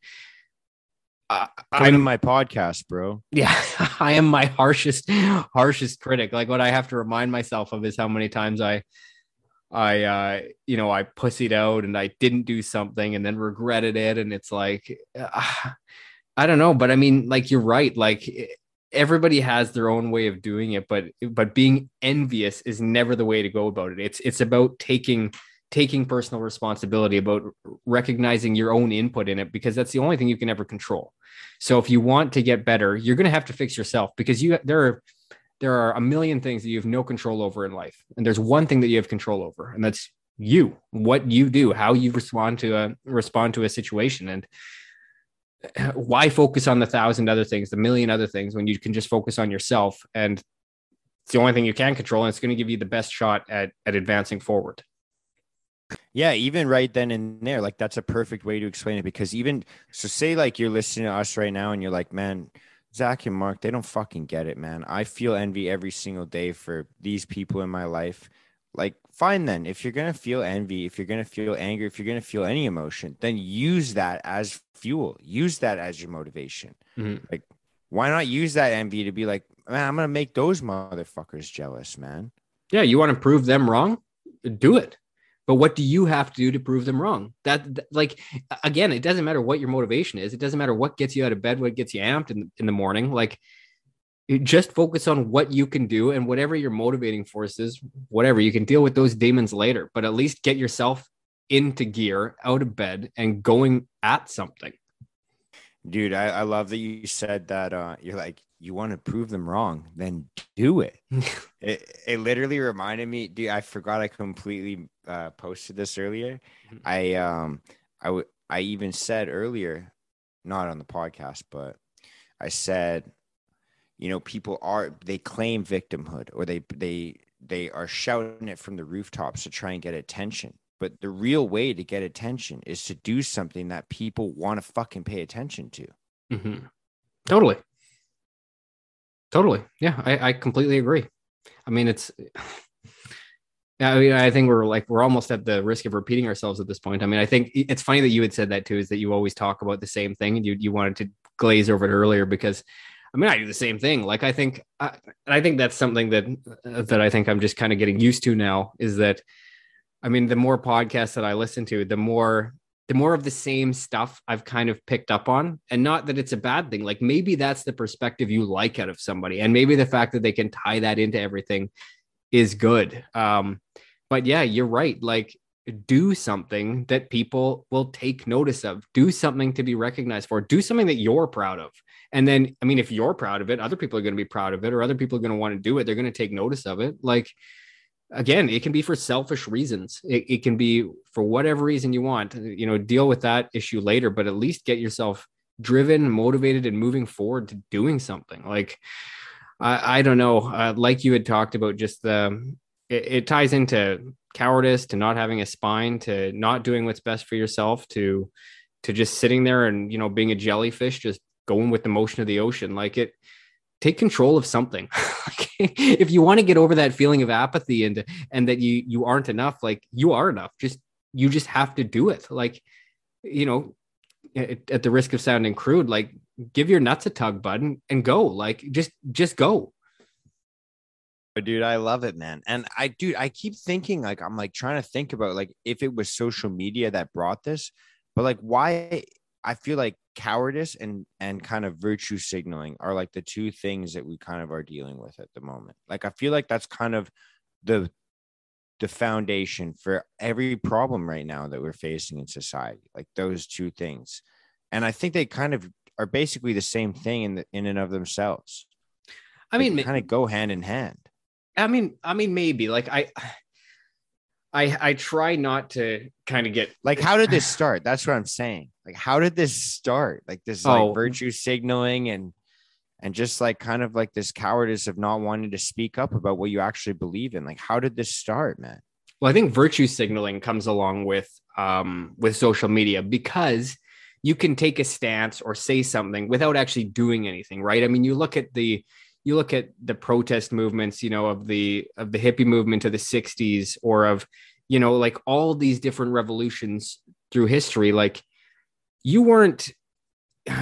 I'm in my podcast, bro. Yeah, [laughs] I am my harshest, harshest critic. Like what I have to remind myself of is how many times I, I, uh, you know, I pussied out and I didn't do something and then regretted it. And it's like, uh, [sighs] I don't know, but I mean, like you're right. Like everybody has their own way of doing it, but but being envious is never the way to go about it. It's it's about taking taking personal responsibility about recognizing your own input in it because that's the only thing you can ever control. So if you want to get better you're going to have to fix yourself because you there are there are a million things that you have no control over in life and there's one thing that you have control over and that's you what you do how you respond to a respond to a situation and [clears throat] why focus on the thousand other things the million other things when you can just focus on yourself and it's the only thing you can control and it's going to give you the best shot at at advancing forward yeah, even right then and there, like that's a perfect way to explain it because even so, say like you're listening to us right now and you're like, man, Zach and Mark, they don't fucking get it, man. I feel envy every single day for these people in my life. Like, fine then. If you're gonna feel envy, if you're gonna feel anger, if you're gonna feel any emotion, then use that as fuel. Use that as your motivation. Mm-hmm. Like, why not use that envy to be like, man, I'm gonna make those motherfuckers jealous, man. Yeah, you want to prove them wrong? Do it but what do you have to do to prove them wrong? That, that, like again it doesn't matter what your motivation is. It doesn't matter what gets you out of bed what gets you amped in, in the morning. Like just focus on what you can do and whatever your motivating force is whatever. You can deal with those demons later but at least get yourself into gear out of bed and going at something. Dude I, I love that you said that uh you're like you want to prove them wrong, then do it. [laughs] it. It literally reminded me, dude. I forgot I completely uh, posted this earlier. Mm-hmm. I um I would I even said earlier, not on the podcast, but I said, you know, people are they claim victimhood or they they they are shouting it from the rooftops to try and get attention. But the real way to get attention is to do something that people want to fucking pay attention to. Mm-hmm. Totally. Totally. Yeah, I, I completely agree. I mean, it's. [sighs] I mean, I think we're like we're almost at the risk of repeating ourselves at this point. I mean, I think it's funny that you had said that too. Is that you always talk about the same thing, and you you wanted to glaze over it earlier because, I mean, I do the same thing. Like I think, I, I think that's something that uh, that I think I'm just kind of getting used to now. Is that, I mean, the more podcasts that I listen to, the more the more of the same stuff I've kind of picked up on. And not that it's a bad thing. Like maybe that's the perspective you like out of somebody. And maybe the fact that they can tie that into everything is good. Um, but yeah, you're right. Like do something that people will take notice of, do something to be recognized for, do something that you're proud of. And then, I mean, if you're proud of it, other people are going to be proud of it, or other people are going to want to do it. They're going to take notice of it. Like, again, it can be for selfish reasons. It, it can be for whatever reason you want. You know, deal with that issue later, but at least get yourself driven, motivated, and moving forward to doing something. Like, I, I don't know. Uh, like you had talked about, just the it, it ties into cowardice, to not having a spine, to not doing what's best for yourself, to to just sitting there and you know being a jellyfish, just going with the motion of the ocean. Like it take control of something. [laughs] If you want to get over that feeling of apathy and and that you you aren't enough like you are enough. Just you just have to do it. Like you know at, at the risk of sounding crude like give your nuts a tug button and go. Like just just go. Oh, dude i love it man. And i dude i keep thinking like i'm like trying to think about like if it was social media that brought this but like why i feel like cowardice and and kind of virtue signaling are like the two things that we kind of are dealing with at the moment. Like i feel like that's kind of the the foundation for every problem right now that we're facing in society like those two things. And i think they kind of are basically the same thing in the in and of themselves. I mean kind of go hand in hand. I mean i mean maybe like i I I try not to kind of get like how did this start? That's what I'm saying. Like how did this start? Like this oh. like virtue signaling and and just like kind of like this cowardice of not wanting to speak up about what you actually believe in. Like how did this start, man? Well, I think virtue signaling comes along with um with social media because you can take a stance or say something without actually doing anything, right? I mean, you look at the you look at the protest movements, you know, of the of the hippie movement of the 60s or of, you know, like all these different revolutions through history, like you weren't [sighs]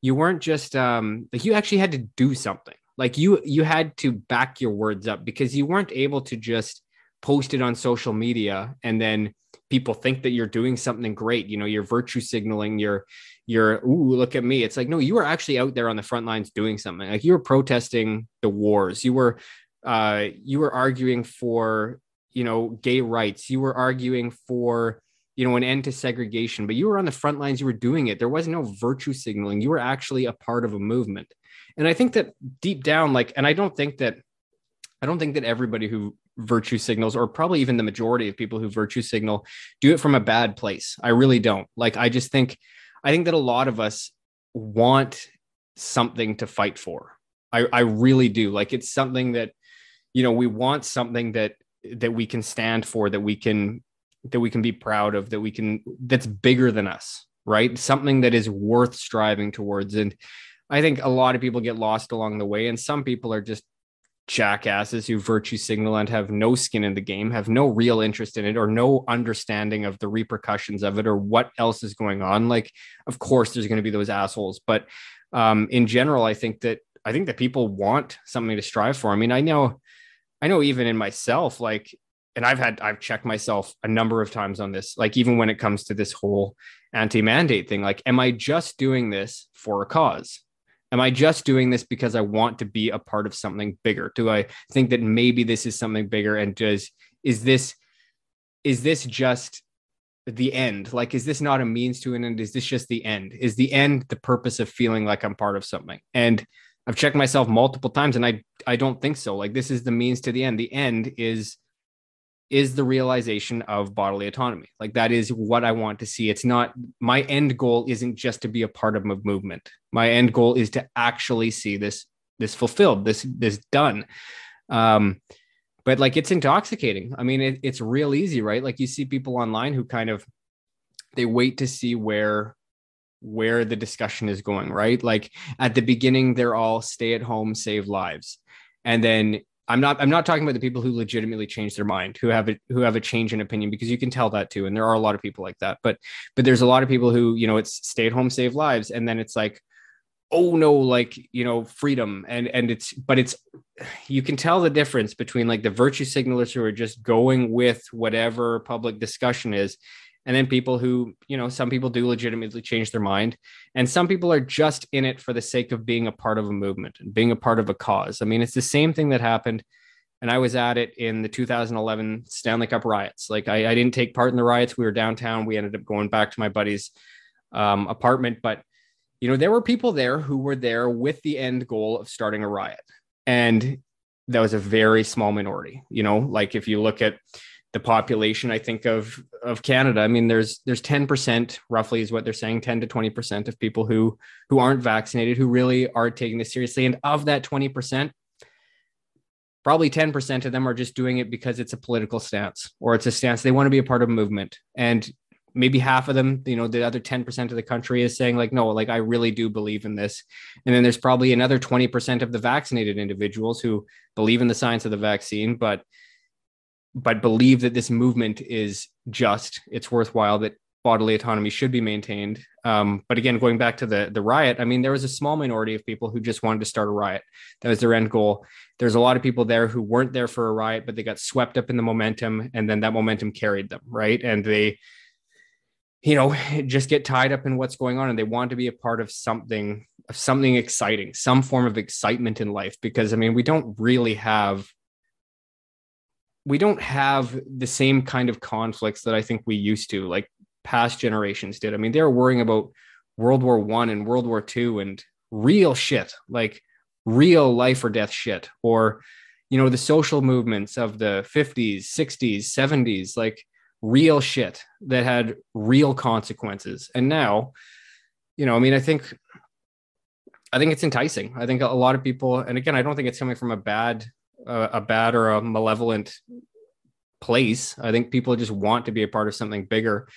you weren't just um like you actually had to do something. Like you you had to back your words up because you weren't able to just post it on social media and then people think that you're doing something great you know you're virtue signaling you're you're ooh look at me. It's like no you were actually out there on the front lines doing something. Like you were protesting the wars. You were uh you were arguing for you know gay rights. You were arguing for you know an end to segregation but you were on the front lines you were doing it. There was no virtue signaling. You were actually a part of a movement. And i think that deep down like and i don't think that i don't think that everybody who virtue signals or probably even the majority of people who virtue signal do it from a bad place i really don't like i just think I think that a lot of us want something to fight for. I, I really do. Like it's something that, you know, we want something that that we can stand for, that we can that we can be proud of, that we can that's bigger than us, right? Something that is worth striving towards. And I think a lot of people get lost along the way, and some people are just jackasses who virtue signal and have no skin in the game, have no real interest in it or no understanding of the repercussions of it or what else is going on. Like, of course, there's going to be those assholes, but um, in general, I think that I think that people want something to strive for. I mean, I know, I know, even in myself, like, and I've had I've checked myself a number of times on this. Like, even when it comes to this whole anti-mandate thing, like, am I just doing this for a cause? Am I just doing this because I want to be a part of something bigger? Do I think that maybe this is something bigger? And does is this is this just the end? Like, is this not a means to an end? Is this just the end? Is the end the purpose of feeling like I'm part of something? And I've checked myself multiple times and I I don't think so. Like this is the means to the end. The end is is the realization of bodily autonomy. Like that is what I want to see. It's not my end goal isn't just to be a part of a movement. My end goal is to actually see this this fulfilled, this this done. Um but like it's intoxicating. I mean, it, it's real easy, right? Like you see people online who kind of they wait to see where where the discussion is going, right? Like at the beginning, they're all stay at home, save lives. And then I'm not I'm not talking about the people who legitimately change their mind, who have a who have a change in opinion, because you can tell that too. And there are a lot of people like that. But but there's a lot of people who, you know, it's stay at home, save lives. And then it's like, oh no, like, you know, freedom. And and it's but it's you can tell the difference between like the virtue signalers who are just going with whatever public discussion is and then people who you know some people do legitimately change their mind and some people are just in it for the sake of being a part of a movement and being a part of a cause. I mean it's the same thing that happened and i was at it in the 2011 stanley cup riots. Like i, I didn't take part in the riots. We were downtown. We ended up going back to my buddy's um, apartment. But you know there were people there who were there with the end goal of starting a riot. And that was a very small minority you know? Like if you look at the population i think of of canada. I mean there's there's 10% roughly is what they're saying 10 to 20% of people who who aren't vaccinated who really are taking this seriously. And of that 20% probably 10% of them are just doing it because it's a political stance or it's a stance they want to be a part of a movement. And maybe half of them you know the other 10% of the country is saying like no like i really do believe in this. And then there's probably another 20% of the vaccinated individuals who believe in the science of the vaccine but but believe that this movement is just, it's worthwhile, that bodily autonomy should be maintained. Um, but again, going back to the the riot, I mean, there was a small minority of people who just wanted to start a riot. That was their end goal. There's a lot of people there who weren't there for a riot, but they got swept up in the momentum, and then that momentum carried them, right? And they, you know, just get tied up in what's going on, and they want to be a part of something, of something exciting, some form of excitement in life. Because I mean, we don't really have we don't have the same kind of conflicts that I think we used to, like past generations did. I mean, they were worrying about World War One and World War Two and real shit, like real life or death shit, or you know, the social movements of the 50s, 60s, 70s, like real shit that had real consequences. And now, you know, I mean, I think I think it's enticing. I think a lot of people, and again, I don't think it's coming from a bad a, a bad or a malevolent place. I think people just want to be a part of something bigger,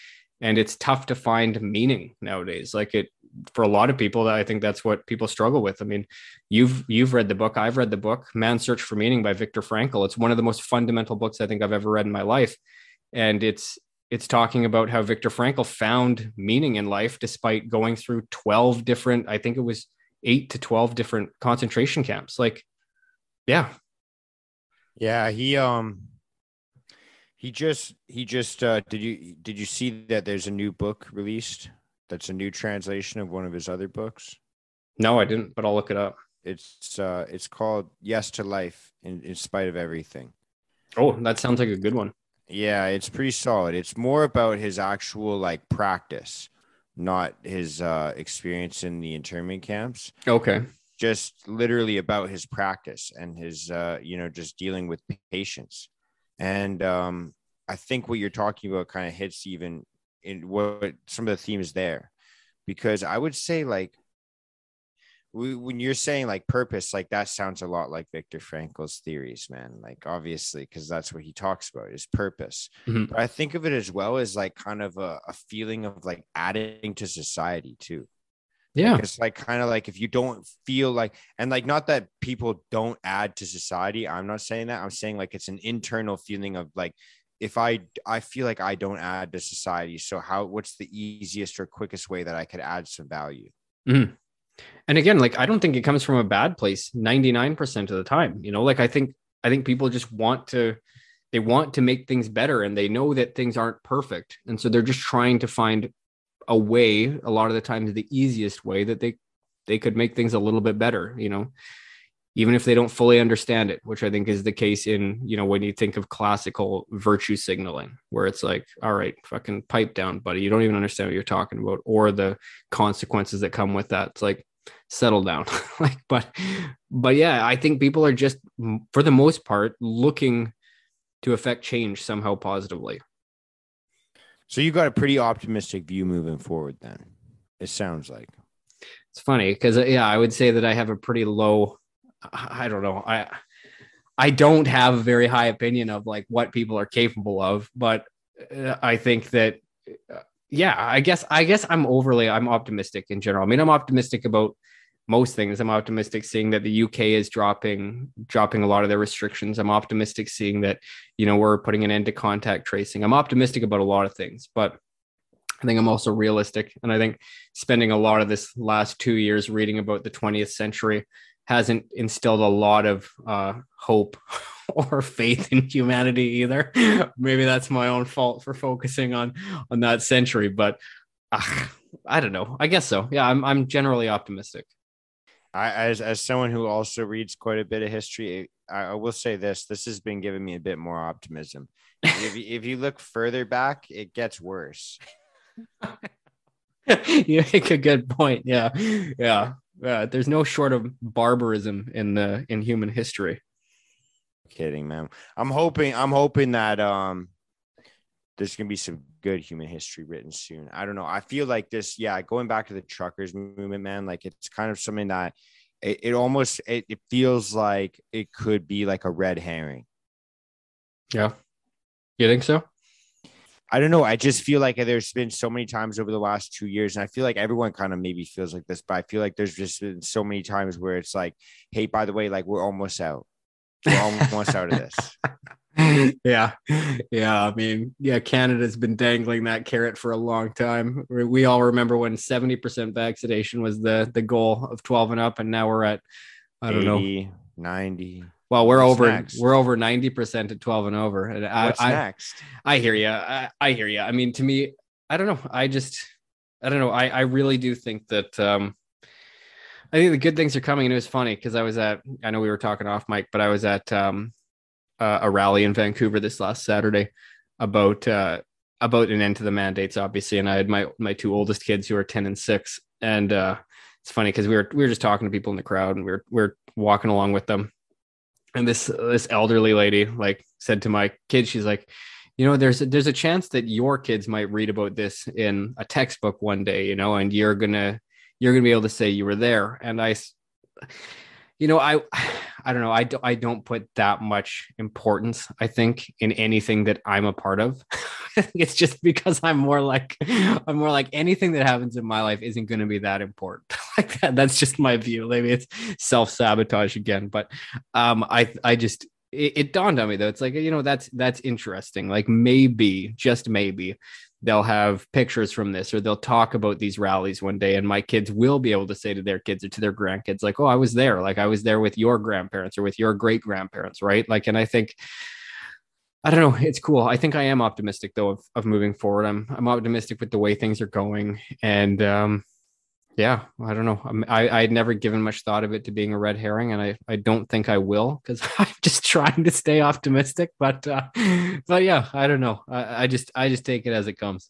and it's tough to find meaning nowadays. Like it for a lot of people, I think that's what people struggle with. I mean, you've you've read the book, I've read the book, Man's Search for Meaning by Viktor Frankl. It's one of the most fundamental books I think I've ever read in my life, and it's it's talking about how Viktor Frankl found meaning in life despite going through 12 different, I think it was eight to 12 different concentration camps. Like, yeah, yeah, he um he just he just uh did you did you see that there's a new book released that's a new translation of one of his other books? No, I didn't, but I'll look it up. It's uh it's called Yes to Life in, in spite of everything. Oh, that sounds like a good one. Yeah, it's pretty solid. It's more about his actual like practice, not his uh experience in the internment camps. Okay just literally about his practice and his uh, you know just dealing with patients. And um, i think what you're talking about kind of hits even in what some of the themes there. Because i would say like when you're saying like purpose like that sounds a lot like viktor frankl's theories man. Like obviously because that's what he talks about is purpose. Mm-hmm. but i think of it as well as like kind of a, a feeling of like adding to society too yeah. Like it's like kind of like if you don't feel like, and like not that people don't add to society. I'm not saying that. I'm saying like it's an internal feeling of like, if I I feel like I don't add to society, so how what's the easiest or quickest way that I could add some value? Mm-hmm. And again, like I don't think it comes from a bad place 99% of the time. You know, like I think I think people just want to they want to make things better and they know that things aren't perfect. And so they're just trying to find a way a lot of the times the easiest way that they they could make things a little bit better you know? Even if they don't fully understand it which i think is the case in you know when you think of classical virtue signaling where it's like all right fucking pipe down buddy. You don't even understand what you're talking about or the consequences that come with that. It's like settle down. [laughs] Like but but yeah i think people are just for the most part looking to affect change somehow positively so you got a pretty optimistic view moving forward then it sounds like it's funny because uh, yeah i would say that i have a pretty low i don't know i i don't have a very high opinion of like what people are capable of but uh, i think that uh, yeah, I guess I guess I'm overly I'm optimistic in general. I mean, I'm optimistic about most things. I'm optimistic seeing that the UK is dropping dropping a lot of their restrictions. I'm optimistic seeing that you know we're putting an end to contact tracing. I'm optimistic about a lot of things, but I think I'm also realistic, and I think spending a lot of this last two years reading about the 20th century hasn't instilled a lot of uh, hope [laughs] or faith in humanity either. [laughs] Maybe that's my own fault for focusing on on that century, but uh, I don't know. I guess so. Yeah, I'm I'm generally optimistic. I, as as someone who also reads quite a bit of history, I, I will say this: this has been giving me a bit more optimism. if you, if you look further back, it gets worse. [laughs] you make a good point. Yeah, yeah, yeah. There's no short of barbarism in the in human history kidding, man. I'm hoping I'm hoping that um there's gonna be some good human history written soon. I don't know. I feel like this, yeah, going back to the truckers movement, man, like it's kind of something that it, it almost it, it feels like it could be like a red herring. Yeah. You think so? I don't know. I just feel like there's been so many times over the last two years, and I feel like everyone kind of maybe feels like this, but I feel like there's just been so many times where it's like, hey, by the way, like we're almost out. We're almost out of this. [laughs] yeah. Yeah. I mean, yeah, Canada's been dangling that carrot for a long time. We all remember when 70% vaccination was the the goal of 12 and up, and now we're at I don't 80, know 90. Well, we're What's over next? we're over 90% at 12 and over. And What's I, next? I, I hear you. I, I hear you. I mean, to me, I don't know. I just I don't know. I, I really do think that um I think the good things are coming. And it was funny because I was at, I know we were talking off mic, but I was at um, uh, a rally in Vancouver this last Saturday about uh, about an end to the mandates, obviously. And I had my my two oldest kids who are ten and six, and uh, it's funny because we were we were just talking to people in the crowd, and we were we are walking along with them, and this this elderly lady like said to my kids, she's like, you know, there's a, there's a chance that your kids might read about this in a textbook one day, you know, and you're gonna you're to be able to say you were there. And I, you know, I, I don't know. I, do, I don't put that much importance, I think, in anything that I'm a part of. [laughs] it's just because I'm more like, I'm more like anything that happens in my life isn't going to be that important. [laughs] like that. That's just my view. Maybe it's self sabotage again, but um, I, I just, it, it dawned on me though. It's like, you know, that's, that's interesting. Like maybe, just maybe they'll have pictures from this or they'll talk about these rallies one day and my kids will be able to say to their kids or to their grandkids like oh i was there. Like i was there with your grandparents or with your great grandparents right? Like and i think i don't know it's cool. I think i am optimistic though of, of moving forward. I'm i'm optimistic with the way things are going and um yeah, I don't know. I I had never given much thought of it to being a red herring, and I I don't think I will because [laughs] I'm just trying to stay optimistic. But uh, but yeah, I don't know. I, I just I just take it as it comes.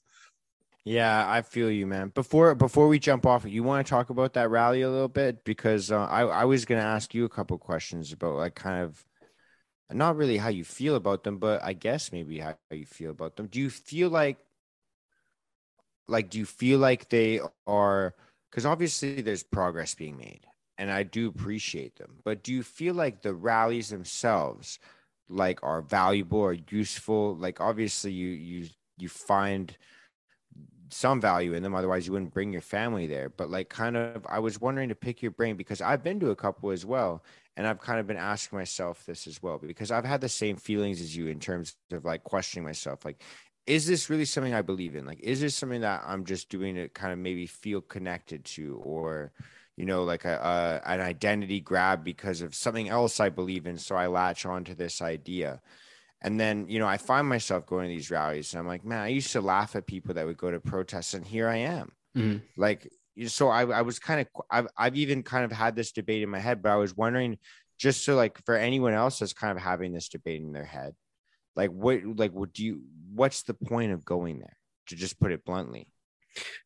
Yeah, I feel you, man. Before before we jump off, you want to talk about that rally a little bit because uh, I I was gonna ask you a couple questions about like kind of not really how you feel about them, but I guess maybe how you feel about them. Do you feel like like do you feel like they are because obviously there's progress being made and I do appreciate them. But do you feel like the rallies themselves like are valuable or useful? Like obviously you you you find some value in them otherwise you wouldn't bring your family there but like kind of i was wondering to pick your brain because i've been to a couple as well and i've kind of been asking myself this as well because i've had the same feelings as you in terms of like questioning myself like is this really something I believe in? Like, is this something that I'm just doing to kind of maybe feel connected to, or, you know, like a, a, an identity grab because of something else I believe in? So I latch on to this idea. And then, you know, I find myself going to these rallies and I'm like, man, I used to laugh at people that would go to protests and here I am. Mm-hmm. Like, so I, I was kind of, I've, I've even kind of had this debate in my head, but I was wondering just so like for anyone else that's kind of having this debate in their head, like what like what do you what's the point of going there to just put it bluntly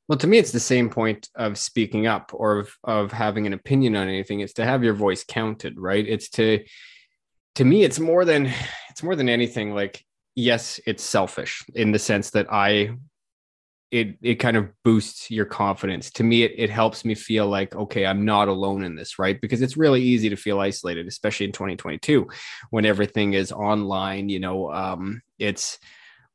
Well, to me, it's the same point of speaking up or of, of having an opinion on anything. It's to have your voice counted, right? It's to, to me, it's more than, it's more than anything. Like, yes, it's selfish in the sense that I, it, it kind of boosts your confidence. To me, it, it helps me feel like, okay, I'm not alone in this, right? Because it's really easy to feel isolated, especially in 2022 when everything is online, you know, um, it's,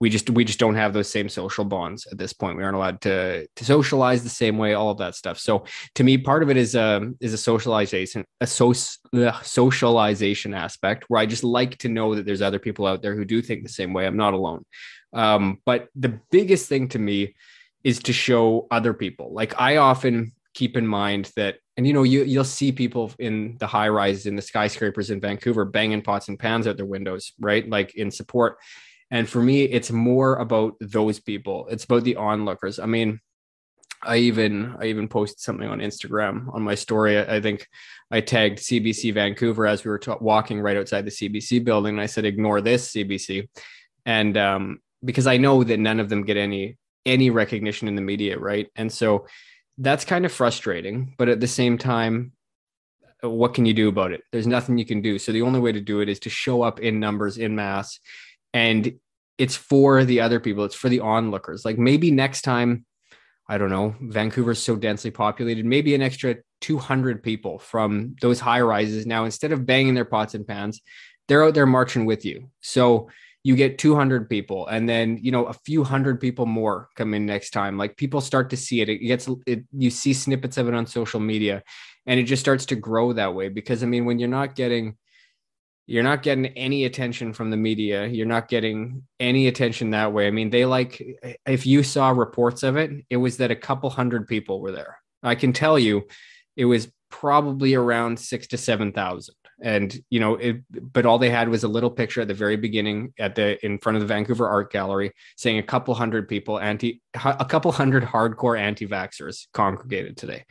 we just we just don't have those same social bonds at this point. We aren't allowed to to socialize the same way, all of that stuff. So to me, part of it is a um, is a socialization, a so, socialization aspect where I just like to know that there's other people out there who do think the same way. I'm not alone. Um, but the biggest thing to me is to show other people. Like I often keep in mind that and you know you you'll see people in the high rises in the skyscrapers in Vancouver banging pots and pans out their windows right like in support and for me, it's more about those people. It's about the onlookers. I mean, I even I even posted something on Instagram on my story. I, think I tagged CBC Vancouver as we were walking right outside the CBC building. And I said, "Ignore this CBC," and um, because I know that none of them get any any recognition in the media, right? And so that's kind of frustrating. But at the same time, what can you do about it? There's nothing you can do. So the only way to do it is to show up in numbers in mass and it's for the other people it's for the onlookers like maybe next time i don't know vancouver's so densely populated maybe an extra 200 people from those high rises now instead of banging their pots and pans they're out there marching with you so you get 200 people and then you know a few hundred people more come in next time like people start to see it it gets it you see snippets of it on social media and it just starts to grow that way because i mean when you're not getting you're not getting any attention from the media. You're not getting any attention that way. I mean, they like, if you saw reports of it, it was that a couple hundred people were there. I can tell you it was probably around six to 7,000 and you know it, but all they had was a little picture at the very beginning at the in front of the vancouver art gallery saying a couple hundred people anti a couple hundred hardcore anti-vaxxers congregated today.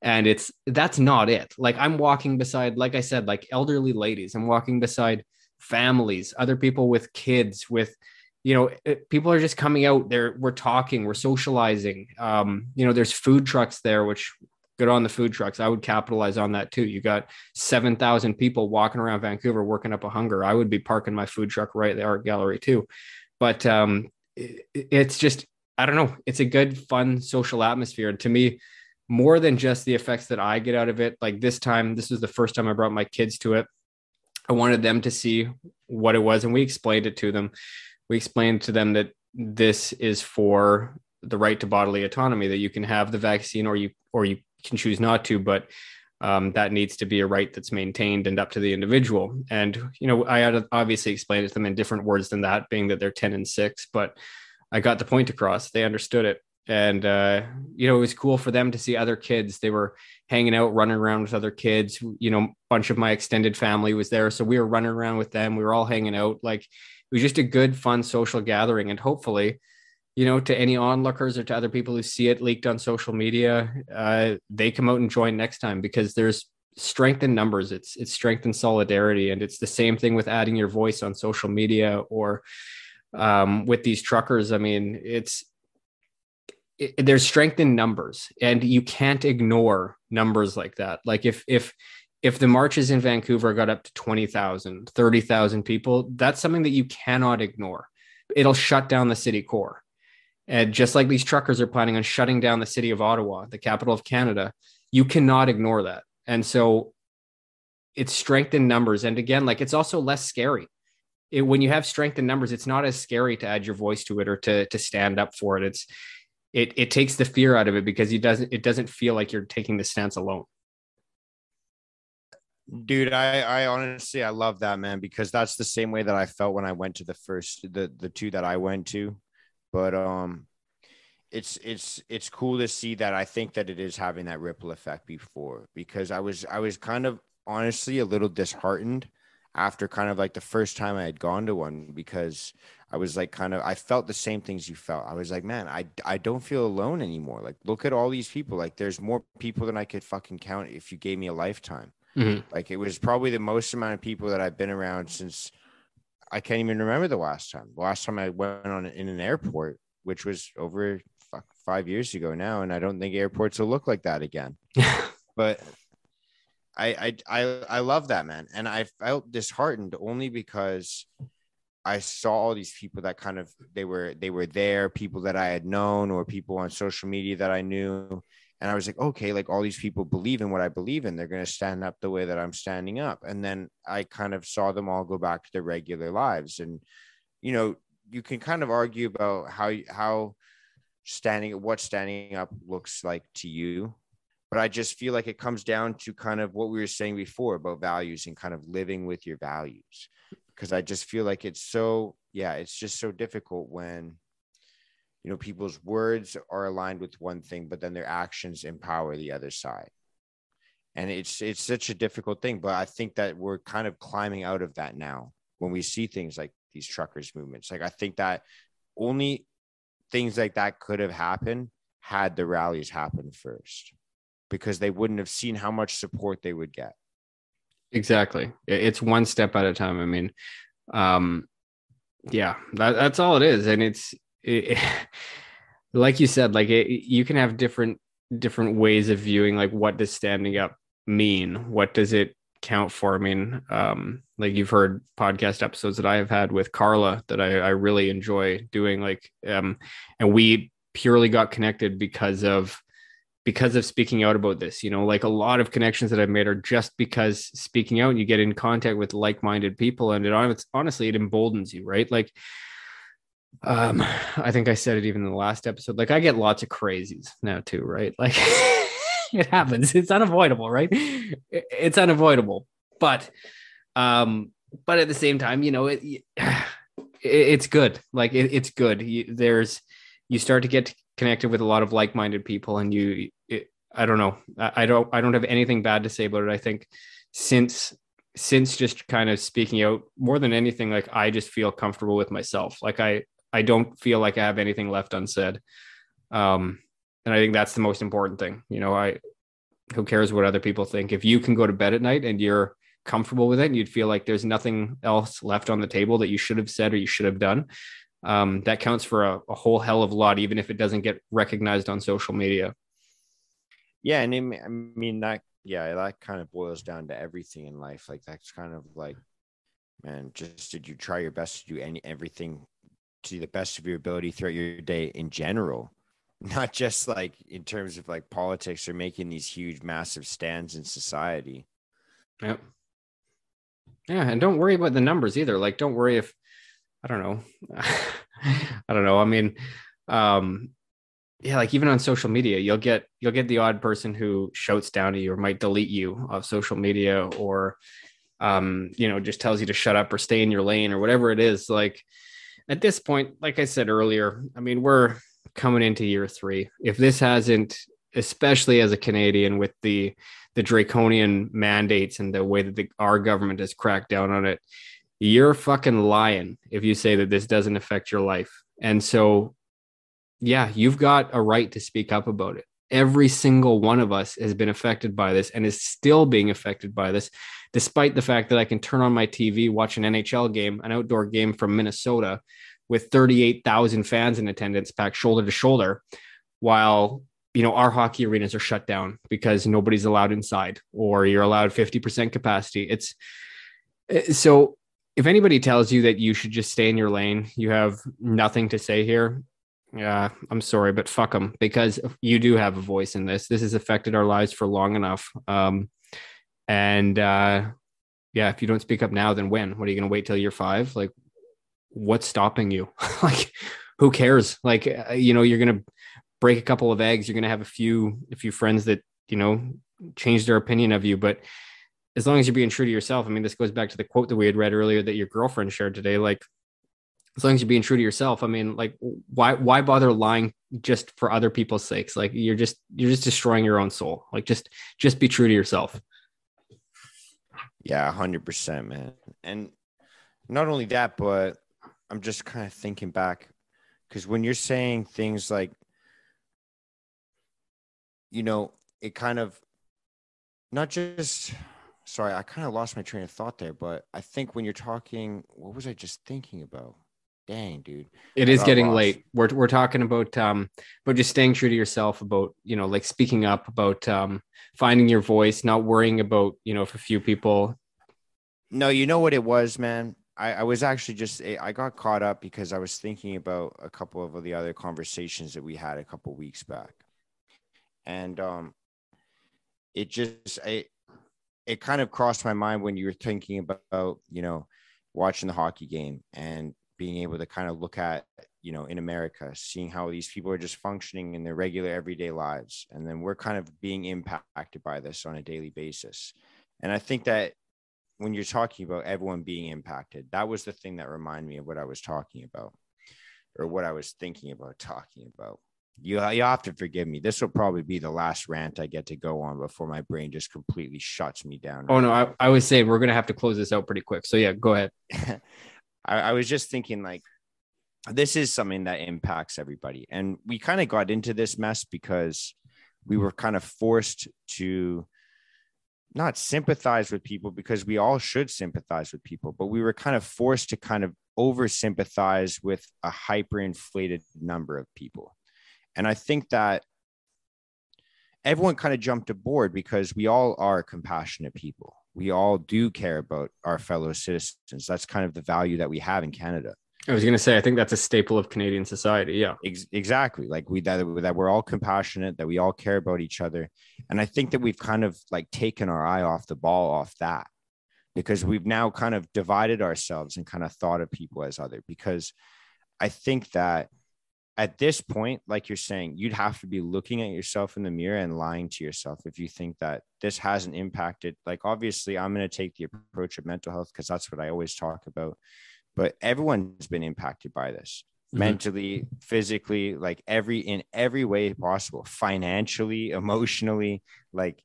And it's that's not it. Like i'm walking beside like i said like elderly ladies. I'm walking beside families other people with kids with you know it, people are just coming out. There we're talking we're socializing. Um you know there's food trucks there which good on the food trucks. I would capitalize on that too. You got 7,000 people walking around Vancouver working up a hunger. I would be parking my food truck right at the art gallery too. But um, it, it's just, I don't know, it's a good, fun social atmosphere. And to me, more than just the effects that I get out of it, like this time, this was the first time I brought my kids to it. I wanted them to see what it was, and we explained it to them. We explained to them that this is for the right to bodily autonomy that you can have the vaccine or you or you can choose not to, but um, that needs to be a right that's maintained and up to the individual. And you know, I had obviously explained it to them in different words than that, being that they're ten and six, but I got the point across. They understood it, and uh, you know, it was cool for them to see other kids. They were hanging out, running around with other kids. You know, a bunch of my extended family was there, so we were running around with them. We were all hanging out. Like it was just a good, fun social gathering, and hopefully you know, to any onlookers or to other people who see it leaked on social media, uh, they come out and join next time because there's strength in numbers. It's it's strength in solidarity, and it's the same thing with adding your voice on social media or um, with these truckers. I mean, it's it, there's strength in numbers, and you can't ignore numbers like that. Like if if if the marches in Vancouver got up to 20,000, 30,000 people, that's something that you cannot ignore. It'll shut down the city core and just like these truckers are planning on shutting down the city of Ottawa, the capital of Canada, you cannot ignore that. And so it's strength in numbers. And again, like it's also less scary. It, when you have strength in numbers, it's not as scary to add your voice to it or to to stand up for it. It's it it takes the fear out of it because it doesn't it doesn't feel like you're taking the stance alone. Dude, I I honestly I love that man because that's the same way that I felt when I went to the first the the two that I went to but um it's it's it's cool to see that I think that it is having that ripple effect before because I was I was kind of honestly a little disheartened after kind of like the first time I had gone to one because I was like kind of I felt the same things you felt. I was like, man, I I don't feel alone anymore. Like look at all these people. Like there's more people than I could fucking count if you gave me a lifetime. Mm-hmm. Like it was probably the most amount of people that I've been around since I can't even remember the last time. The last time I went on in an airport, which was over fuck five years ago now, and I don't think airports will look like that again. [laughs] but I, I I I love that man, and I felt disheartened only because I saw all these people that kind of they were they were there, people that I had known or people on social media that I knew, and I was like, okay, like all these people believe in what I believe in, they're going to stand up the way that I'm standing up, and then I kind of saw them all go back to their regular lives, and you know, you can kind of argue about how how standing what standing up looks like to you. But I just feel like it comes down to kind of what we were saying before about values and kind of living with your values. Because I just feel like it's so, yeah, it's just so difficult when, you know, people's words are aligned with one thing, but then their actions empower the other side. And it's it's such a difficult thing, but I think that we're kind of climbing out of that now when we see things like these truckers movements. Like I think that only things like that could have happened had the rallies happened first because they wouldn't have seen how much support they would get. Exactly. It's one step at a time. I mean, um, yeah, that, that's all it is. And it's it, [laughs] like you said, like it, you can have different different ways of viewing like what does standing up mean? What does it count for? I mean, um, like you've heard podcast episodes that I have had with Carla that I, I really enjoy doing. Like, um, and we purely got connected because of because of speaking out about this. You know, like a lot of connections that I've made are just because speaking out you get in contact with like-minded people, and it honestly it emboldens you, right? Like, um, I think I said it even in the last episode. Like, I get lots of crazies now too, right? [laughs] Like, it happens. It's unavoidable, right? It's unavoidable, but, um, but at the same time, you know, it, [sighs] it it's good. Like, it, it's good. You, there's you start to get connected with a lot of like-minded people and you it, i don't know I, I don't i don't have anything bad to say about it i think since since just kind of speaking out more than anything like i just feel comfortable with myself like i i don't feel like i have anything left unsaid um and i think that's the most important thing you know i who cares what other people think if you can go to bed at night and you're comfortable with it and you'd feel like there's nothing else left on the table that you should have said or you should have done um, that counts for a, a, whole hell of a lot, even if it doesn't get recognized on social media. Yeah, and it, I mean that. Yeah, that kind of boils down to everything in life. Like that's kind of like, man, just did you try your best to do any everything to the best of your ability throughout your day in general, [laughs] not just like in terms of like politics or making these huge, massive stands in society. Yep. Yeah, and don't worry about the numbers either. Like, don't worry if I don't know. [laughs] I don't know. I mean, um, yeah, like even on social media, you'll get you'll get the odd person who shouts down to you or might delete you off social media or um, you know, just tells you to shut up or stay in your lane or whatever it is. Like at this point, like I said earlier, I mean, we're coming into year three. If this hasn't, especially as a Canadian with the the draconian mandates and the way that the, our government has cracked down on it, you're fucking lying if you say that this doesn't affect your life. And so, yeah, you've got a right to speak up about it. Every single one of us has been affected by this and is still being affected by this, despite the fact that I can turn on my TV, watch an NHL game, an outdoor game from Minnesota with 38,000 fans in attendance packed shoulder to shoulder, while you know our hockey arenas are shut down because nobody's allowed inside or you're allowed 50% capacity. It's eh, so if anybody tells you that you should just stay in your lane, you have nothing to say here. Yeah, I'm sorry, but fuck them because you do have a voice in this. This has affected our lives for long enough. Um, and uh, yeah, if you don't speak up now, then when? What are you going to wait till you're five? Like, what's stopping you? [laughs] like, who cares? Like, uh, you know, you're going to break a couple of eggs. You're going to have a few, a few friends that you know change their opinion of you, but as long as you're being true to yourself. I mean, this goes back to the quote that we had read earlier that your girlfriend shared today. Like, as long as you're being true to yourself, I mean, like, why why bother lying just for other people's sakes? Like, you're just you're just destroying your own soul. Like, just just be true to yourself. Yeah, hundred percent, man. And not only that, but I'm just kind of thinking back because when you're saying things like, you know, it kind of not just sorry, I kind of lost my train of thought there, but I think when you're talking, what was I just thinking about? Dang, dude. It is getting lost. late. We're we're talking about um about just staying true to yourself, about you know, like speaking up, about um finding your voice, not worrying about, you know, if a few people No, you know what it was, man. I, I was actually just I got caught up because I was thinking about a couple of the other conversations that we had a couple weeks back. And um it just I it kind of crossed my mind when you were thinking about, you know, watching the hockey game and being able to kind of look at you know in america seeing how these people are just functioning in their regular everyday lives and then we're kind of being impacted by this on a daily basis and i think that when you're talking about everyone being impacted that was the thing that reminded me of what i was talking about or what i was thinking about talking about you, you have to forgive me. This will probably be the last rant I get to go on before my brain just completely shuts me down. Oh no, I, I was saying we're gonna have to close this out pretty quick. So yeah, go ahead. [laughs] I, I was just thinking like this is something that impacts everybody. And we kind of got into this mess because we were kind of forced to not sympathize with people because we all should sympathize with people, but we were kind of forced to kind of over sympathize with a hyperinflated number of people. And I think that everyone kind of jumped aboard because we all are compassionate people we all do care about our fellow citizens. That's kind of the value that we have in Canada. I was going to say, I think that's a staple of Canadian society. Yeah, Ex- exactly. Like we that that we're all compassionate, that we all care about each other, and I think that we've kind of like taken our eye off the ball off that because we've now kind of divided ourselves and kind of thought of people as other. Because I think that at this point, like you're saying, you'd have to be looking at yourself in the mirror and lying to yourself if you think that this hasn't impacted. Like, obviously, I'm going to take the approach of mental health because that's what I always talk about. But everyone's been impacted by this mm-hmm. mentally, physically, like every in every way possible, financially, emotionally. Like,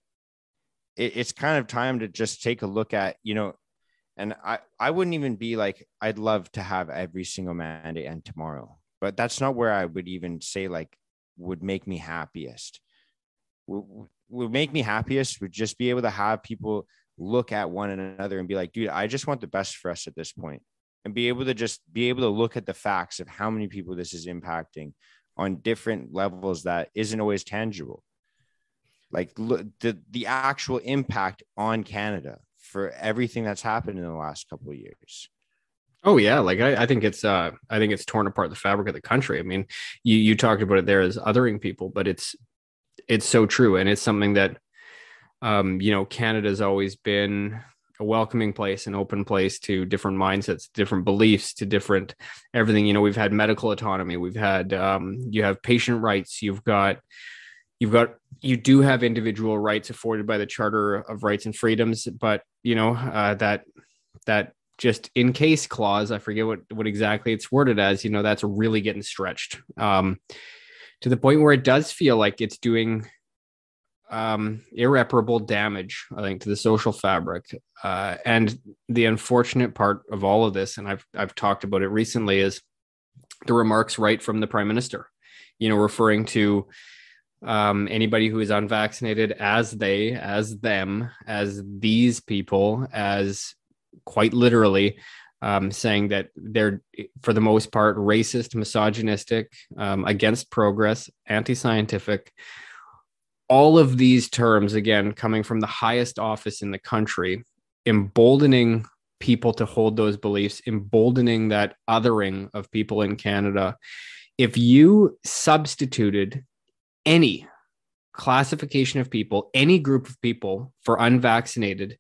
it, it's kind of time to just take a look at, you know, and I, I wouldn't even be like, I'd love to have every single mandate end tomorrow but that's not where I would even say like would make me happiest. Would, make me happiest would just be able to have people look at one another and be like, dude, I just want the best for us at this point and be able to just be able to look at the facts of how many people this is impacting on different levels that isn't always tangible. Like the, the actual impact on Canada for everything that's happened in the last couple of years. Oh yeah, like I, I, think it's uh I think it's torn apart the fabric of the country. I mean, you you talked about it there as othering people, but it's it's so true, and it's something that um you know Canada's always been a welcoming place, an open place to different mindsets, different beliefs, to different everything. You know, we've had medical autonomy, we've had um you have patient rights, you've got you've got you do have individual rights afforded by the Charter of Rights and Freedoms, but you know uh, that that just in case clause, I forget what, what exactly it's worded as, you know, that's really getting stretched um, to the point where it does feel like it's doing um, irreparable damage, I think, to the social fabric. Uh, and the unfortunate part of all of this, and I've, I've talked about it recently, is the remarks right from the prime minister, you know, referring to um, anybody who is unvaccinated as they, as them, as these people, as quite literally um, saying that they're, for the most part, racist, misogynistic, um, against progress, anti scientific. All of these terms, again, coming from the highest office in the country, emboldening people to hold those beliefs, emboldening that othering of people in Canada. If you substituted any classification of people, any group of people for unvaccinated,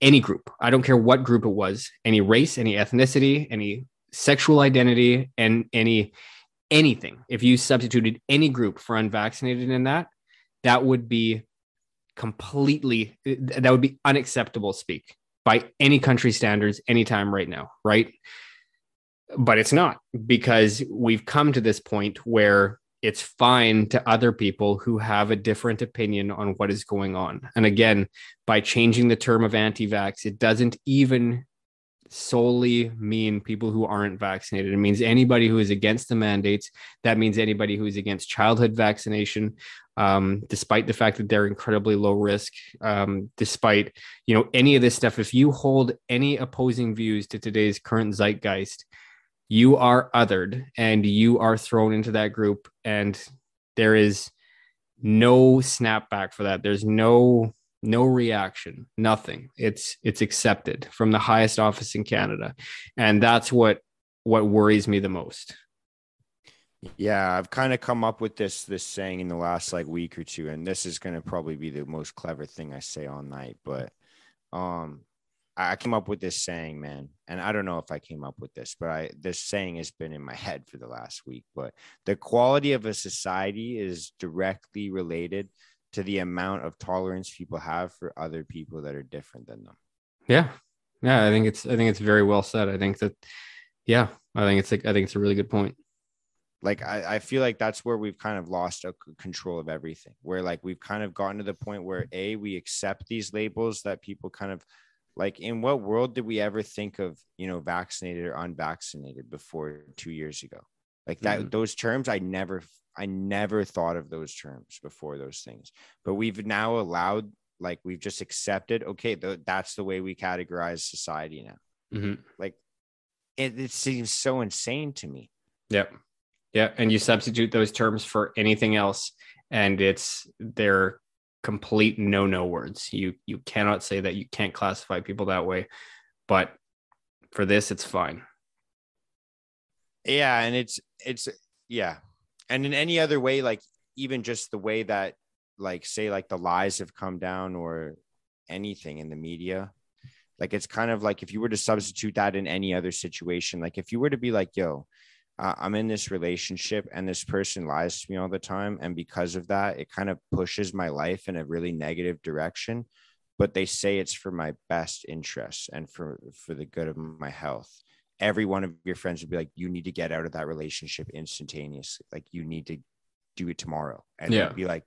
any group. I don't care what group it was, any race, any ethnicity, any sexual identity, and any anything. If you substituted any group for unvaccinated in that, that would be completely that would be unacceptable speak by any country standards anytime right now, right? But it's not because we've come to this point where it's fine to other people who have a different opinion on what is going on. And again, by changing the term of anti vax, it doesn't even solely mean people who aren't vaccinated. It means anybody who is against the mandates. That means anybody who is against childhood vaccination, um, despite the fact that they're incredibly low risk. Um, despite you know any of this stuff, if you hold any opposing views to today's current zeitgeist, you are othered and you are thrown into that group and there is no snapback for that. There's no no reaction nothing. It's it's accepted from the highest office in canada. And that's what what worries me the most. Yeah i've kind of come up with this this saying in the last like week or two and this is going to probably be the most clever thing i say all night but um I came up with this saying, man, and I don't know if I came up with this, but I this saying has been in my head for the last week. But the quality of a society is directly related to the amount of tolerance people have for other people that are different than them. Yeah. Yeah, I think it's I think it's very well said. I think that yeah, I think it's like I think it's a really good point. Like I, I feel like that's where we've kind of lost control of everything. Where like we've kind of gotten to the point where a we accept these labels that people kind of like in what world did we ever think of you know vaccinated or unvaccinated before two years ago like that mm-hmm. those terms i never I never thought of those terms before those things, but we've now allowed, like, we've just accepted, okay, th- that's the way we categorize society now. Mm-hmm. Like, it, it seems so insane to me. Yep. Yeah. And you substitute those terms for anything else, and it's they're complete no no words. You you cannot say that you can't classify people that way. But for this, it's fine. Yeah, and it's it's yeah, and in any other way like even just the way that like say like the lies have come down or anything in the media like it's kind of like if you were to substitute that in any other situation like if you were to be like yo uh, i'm in this relationship and this person lies to me all the time and because of that it kind of pushes my life in a really negative direction but they say it's for my best interests and for for the good of my health every one of your friends would be like, you need to get out of that relationship instantaneously. Like you need to do it tomorrow. And yeah. be like,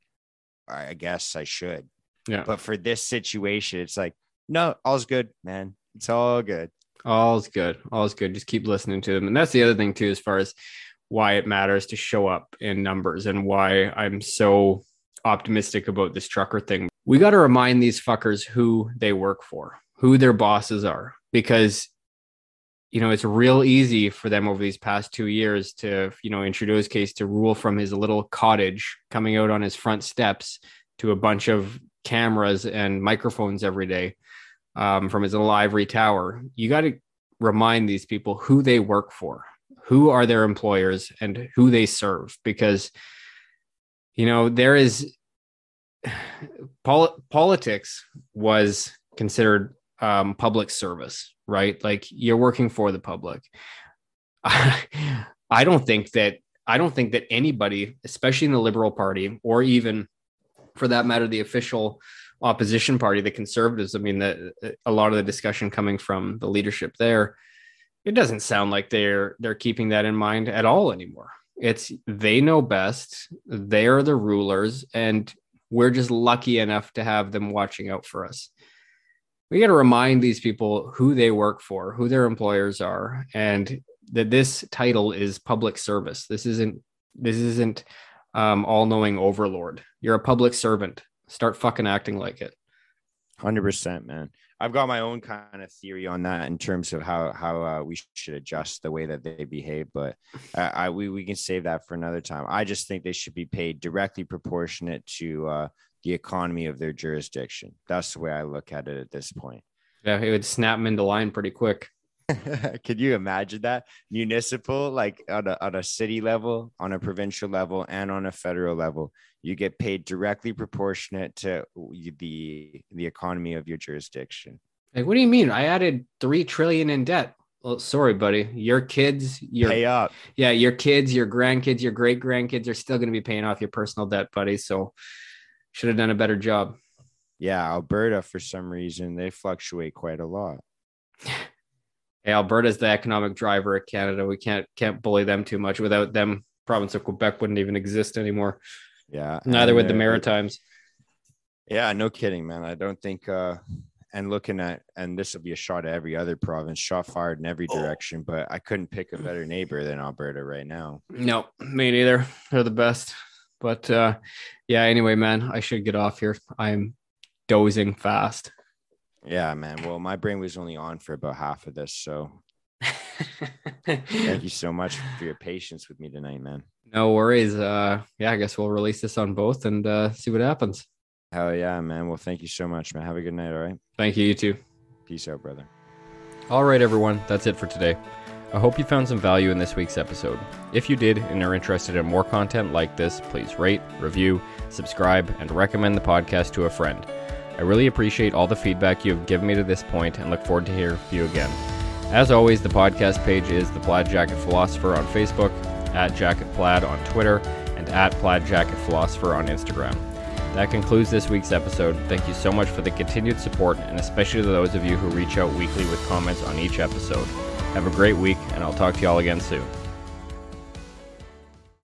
I guess I should. Yeah. But for this situation, it's like, no, all's good, man. It's all good. All's good. All's good. Just keep listening to them. And that's the other thing too, as far as why it matters to show up in numbers and why I'm so optimistic about this trucker thing. We got to remind these fuckers who they work for, who their bosses are, because you know, it's real easy for them over these past two years to, you know, in Trudeau's case, to rule from his little cottage coming out on his front steps to a bunch of cameras and microphones every day um, from his ivory tower. You got to remind these people who they work for, who are their employers, and who they serve, because, you know, there is [sighs] pol- politics was considered um, public service, right? Like you're working for the public. [laughs] I don't think that I don't think that anybody, especially in the Liberal Party, or even for that matter, the official opposition party, the Conservatives. I mean, the, a lot of the discussion coming from the leadership there, it doesn't sound like they're they're keeping that in mind at all anymore. It's they know best. They are the rulers, and we're just lucky enough to have them watching out for us we got to remind these people who they work for, who their employers are, and that this title is public service. This isn't this isn't um, all-knowing overlord. You're a public servant. Start fucking acting like it. Hundred percent, man. I've got my own kind of theory on that in terms of how how uh, we should adjust the way that they behave, but uh, I we we can save that for another time. I just think they should be paid directly proportionate to uh, the economy of their jurisdiction. That's the way I look at it at this point. Yeah, it would snap them into line pretty quick. [laughs] Could you imagine that municipal, like on a, on a city level, on a provincial level, and on a federal level, you get paid directly proportionate to the the economy of your jurisdiction. Like, what do you mean? I added three trillion in debt. Well, sorry, buddy. Your kids, your pay up. Yeah, your kids, your grandkids, your great grandkids are still going to be paying off your personal debt, buddy. So should have done a better job. Yeah, Alberta, for some reason, they fluctuate quite a lot. [laughs] Hey, Alberta's the economic driver of Canada. We can't can't bully them too much. Without them, province of Quebec wouldn't even exist anymore. Yeah. Neither would the Maritimes. Yeah, no kidding, man. I don't think uh and looking at and this will be a shot at every other province, shot fired in every direction, but I couldn't pick a better neighbor than Alberta right now. No, me neither. They're the best. But uh, yeah, anyway, man, I should get off here. I'm dozing fast. Yeah, man. Well, my brain was only on for about half of this, so Thank [laughs] you so much for your patience with me tonight, man. No worries. Uh, yeah, I guess we'll release this on both and uh, see what happens. Hell yeah, man. Well, thank you so much, man. Have a good night. All right. Thank you. You too. Peace out, brother. All right, everyone. That's it for today. I hope you found some value in this week's episode. If you did and are interested in more content like this, please rate, review, subscribe, and recommend the podcast to a friend. I really appreciate all the feedback you have given me to this point and look forward to hearing from you again. As always, the podcast page is The Plaid Jacket Philosopher on Facebook, at Jacket Plaid on Twitter, and at Plaid Jacket Philosopher on Instagram. That concludes this week's episode. Thank you so much for the continued support, and especially to those of you who reach out weekly with comments on each episode. Have a great week, and I'll talk to y'all again soon.